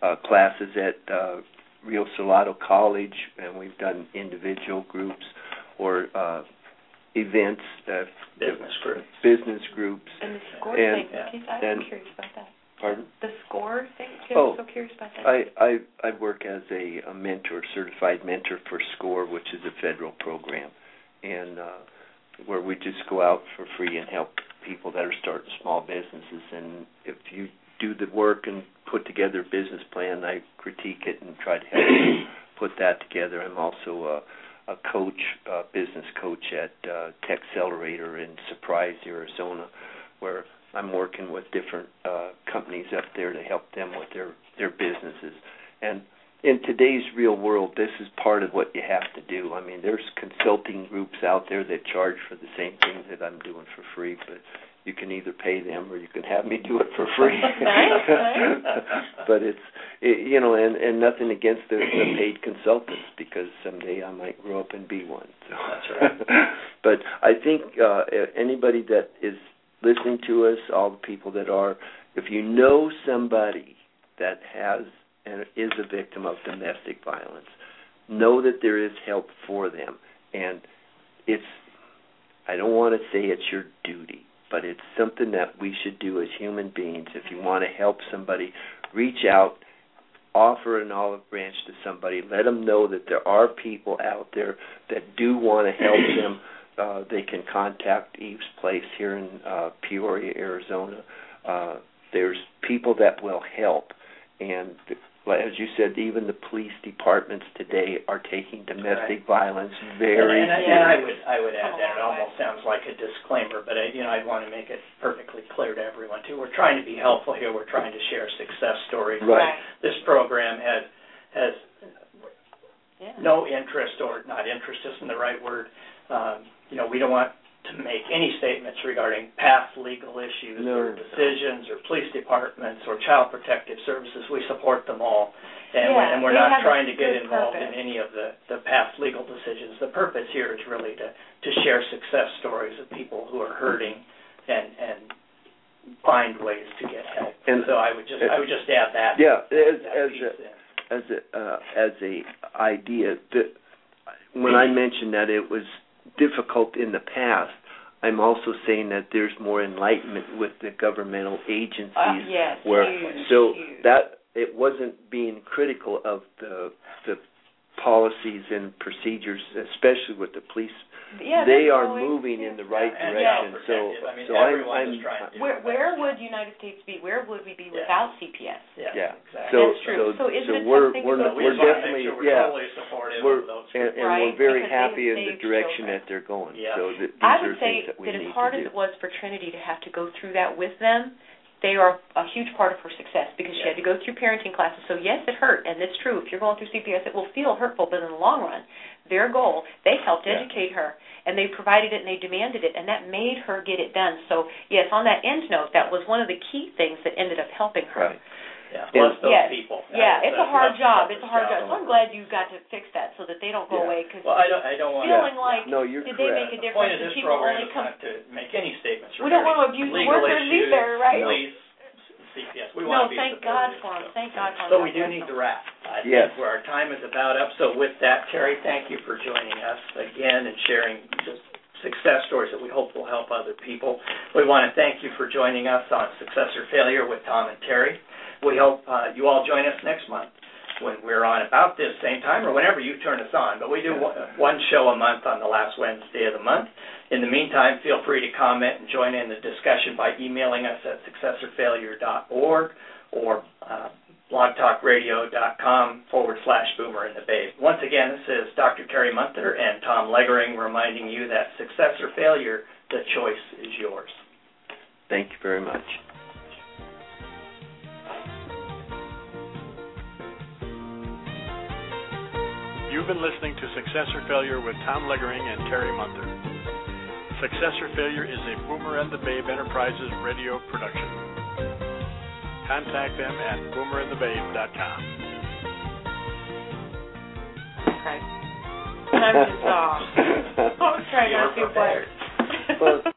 uh, classes at uh, Rio Salado College, and we've done individual groups or uh, events, uh, Business groups, business groups. and the score And- thing, I'm and- curious about that. Pardon? The score thing, too. Oh, I'm so curious about that. I, I I work as a, a mentor, certified mentor for SCORE, which is a federal program, and uh, where we just go out for free and help people that are starting small businesses. And if you do the work and put together a business plan, I critique it and try to help you [COUGHS] put that together. I'm also a, a coach, a business coach at uh, Texcelerator in Surprise, Arizona, where I'm working with different uh, companies up there to help them with their their businesses. And in today's real world, this is part of what you have to do. I mean, there's consulting groups out there that charge for the same things that I'm doing for free, but you can either pay them or you can have me do it for [LAUGHS] free. [LAUGHS] But it's it, you know, and and nothing against the, the paid consultants because someday I might grow up and be one. So. That's right. [LAUGHS] but I think uh, anybody that is listening to us, all the people that are, if you know somebody that has and is a victim of domestic violence, know that there is help for them, and it's. I don't want to say it's your duty but it's something that we should do as human beings. If you want to help somebody, reach out, offer an olive branch to somebody, let them know that there are people out there that do want to help them. [CLEARS THROAT] Uh, they can contact Eve's Place here in uh, Peoria, Arizona. Uh, there's people that will help, and as you said, even the police departments today are taking domestic right. violence very and, and, and I would I would add that it almost sounds like a disclaimer, but I, you know I'd want to make it perfectly clear to everyone too. We're trying to be helpful here. We're trying to share success stories. Right. This program has has yeah. no interest or not interest isn't the right word. Um, you know we don't want to make any statements regarding past legal issues no. or decisions or police departments or child protective services. We support them all. And, yeah, we're, and we're not trying to get involved purpose. in any of the, the past legal decisions. The purpose here is really to, to share success stories of people who are hurting and, and find ways to get help. And so I would just I would just add that. Yeah, as that as a, as a uh, as a idea that when I [CLEARS THROAT] mentioned that it was difficult in the past, I'm also saying that there's more enlightenment with the governmental agencies uh, yes, where huge, so huge. that it wasn't being critical of the the policies and procedures, especially with the police yeah, they are always, moving yeah. in the right and direction. yeah, so, I mean, so I'm, I'm where where would United States be? Where would we be yeah. without CPS? Yeah, yeah. exactly. So, That's true. So, so, isn't so we're we're, that we're we definitely sure we're yeah. totally supportive we're, of those. and, and right? we're very happy in the direction children. that they're going. Yeah. So that these I are would say that we that need as hard as it was for Trinity to have to go through that with them, they are a huge part of her success because she Yeah. had to go through parenting classes. So yes, it hurt, and it's true. If you're going through CPS, it will feel hurtful, but in the long run, their goal, they helped Yeah. educate her, and they provided it, and they demanded it, and that made her get it done. So yes, on that end note, that was one of the key things that ended up helping her. Right. Yeah, bless those yes. people. Yeah, That it's is a hard job. It's a hard job. So I'm glad you got to fix that so that they don't go Yeah. away because Well, I don't. I don't want. feeling to, like No, you're did they make a The point difference? of And this people program only is come. not to make any statements. We don't want to abuse the workers issues, either, right? Police, CPS. We No, want to be thank God supportive, for 'em. so. Thank God for 'em. So God we do need to 'em. wrap. I Yes. think where our time is about up. So with that, Terry, thank you for joining us again and sharing just success stories that we hope will help other people. We want to thank you for joining us on Success or Failure with Tom and Terry. We hope uh, you all join us next month when we're on about this same time or whenever you turn us on. But we do one- show a month on the last Wednesday of the month. In the meantime, feel free to comment and join in the discussion by emailing us at successorfailure.org or uh, blogtalkradio.com forward slash boomer in the babe. Once again, this is Dr. Terry Munther and Tom Leogering reminding you that success or failure, the choice is yours. Thank you very much. You've been listening to Success or Failure with Tom Leogering and Terry Munther. Success or Failure is a Boomer and the Babe Enterprises radio production. Contact them at boomerandthebabe.com. Okay. I'm just off. I was trying not to, but. Well,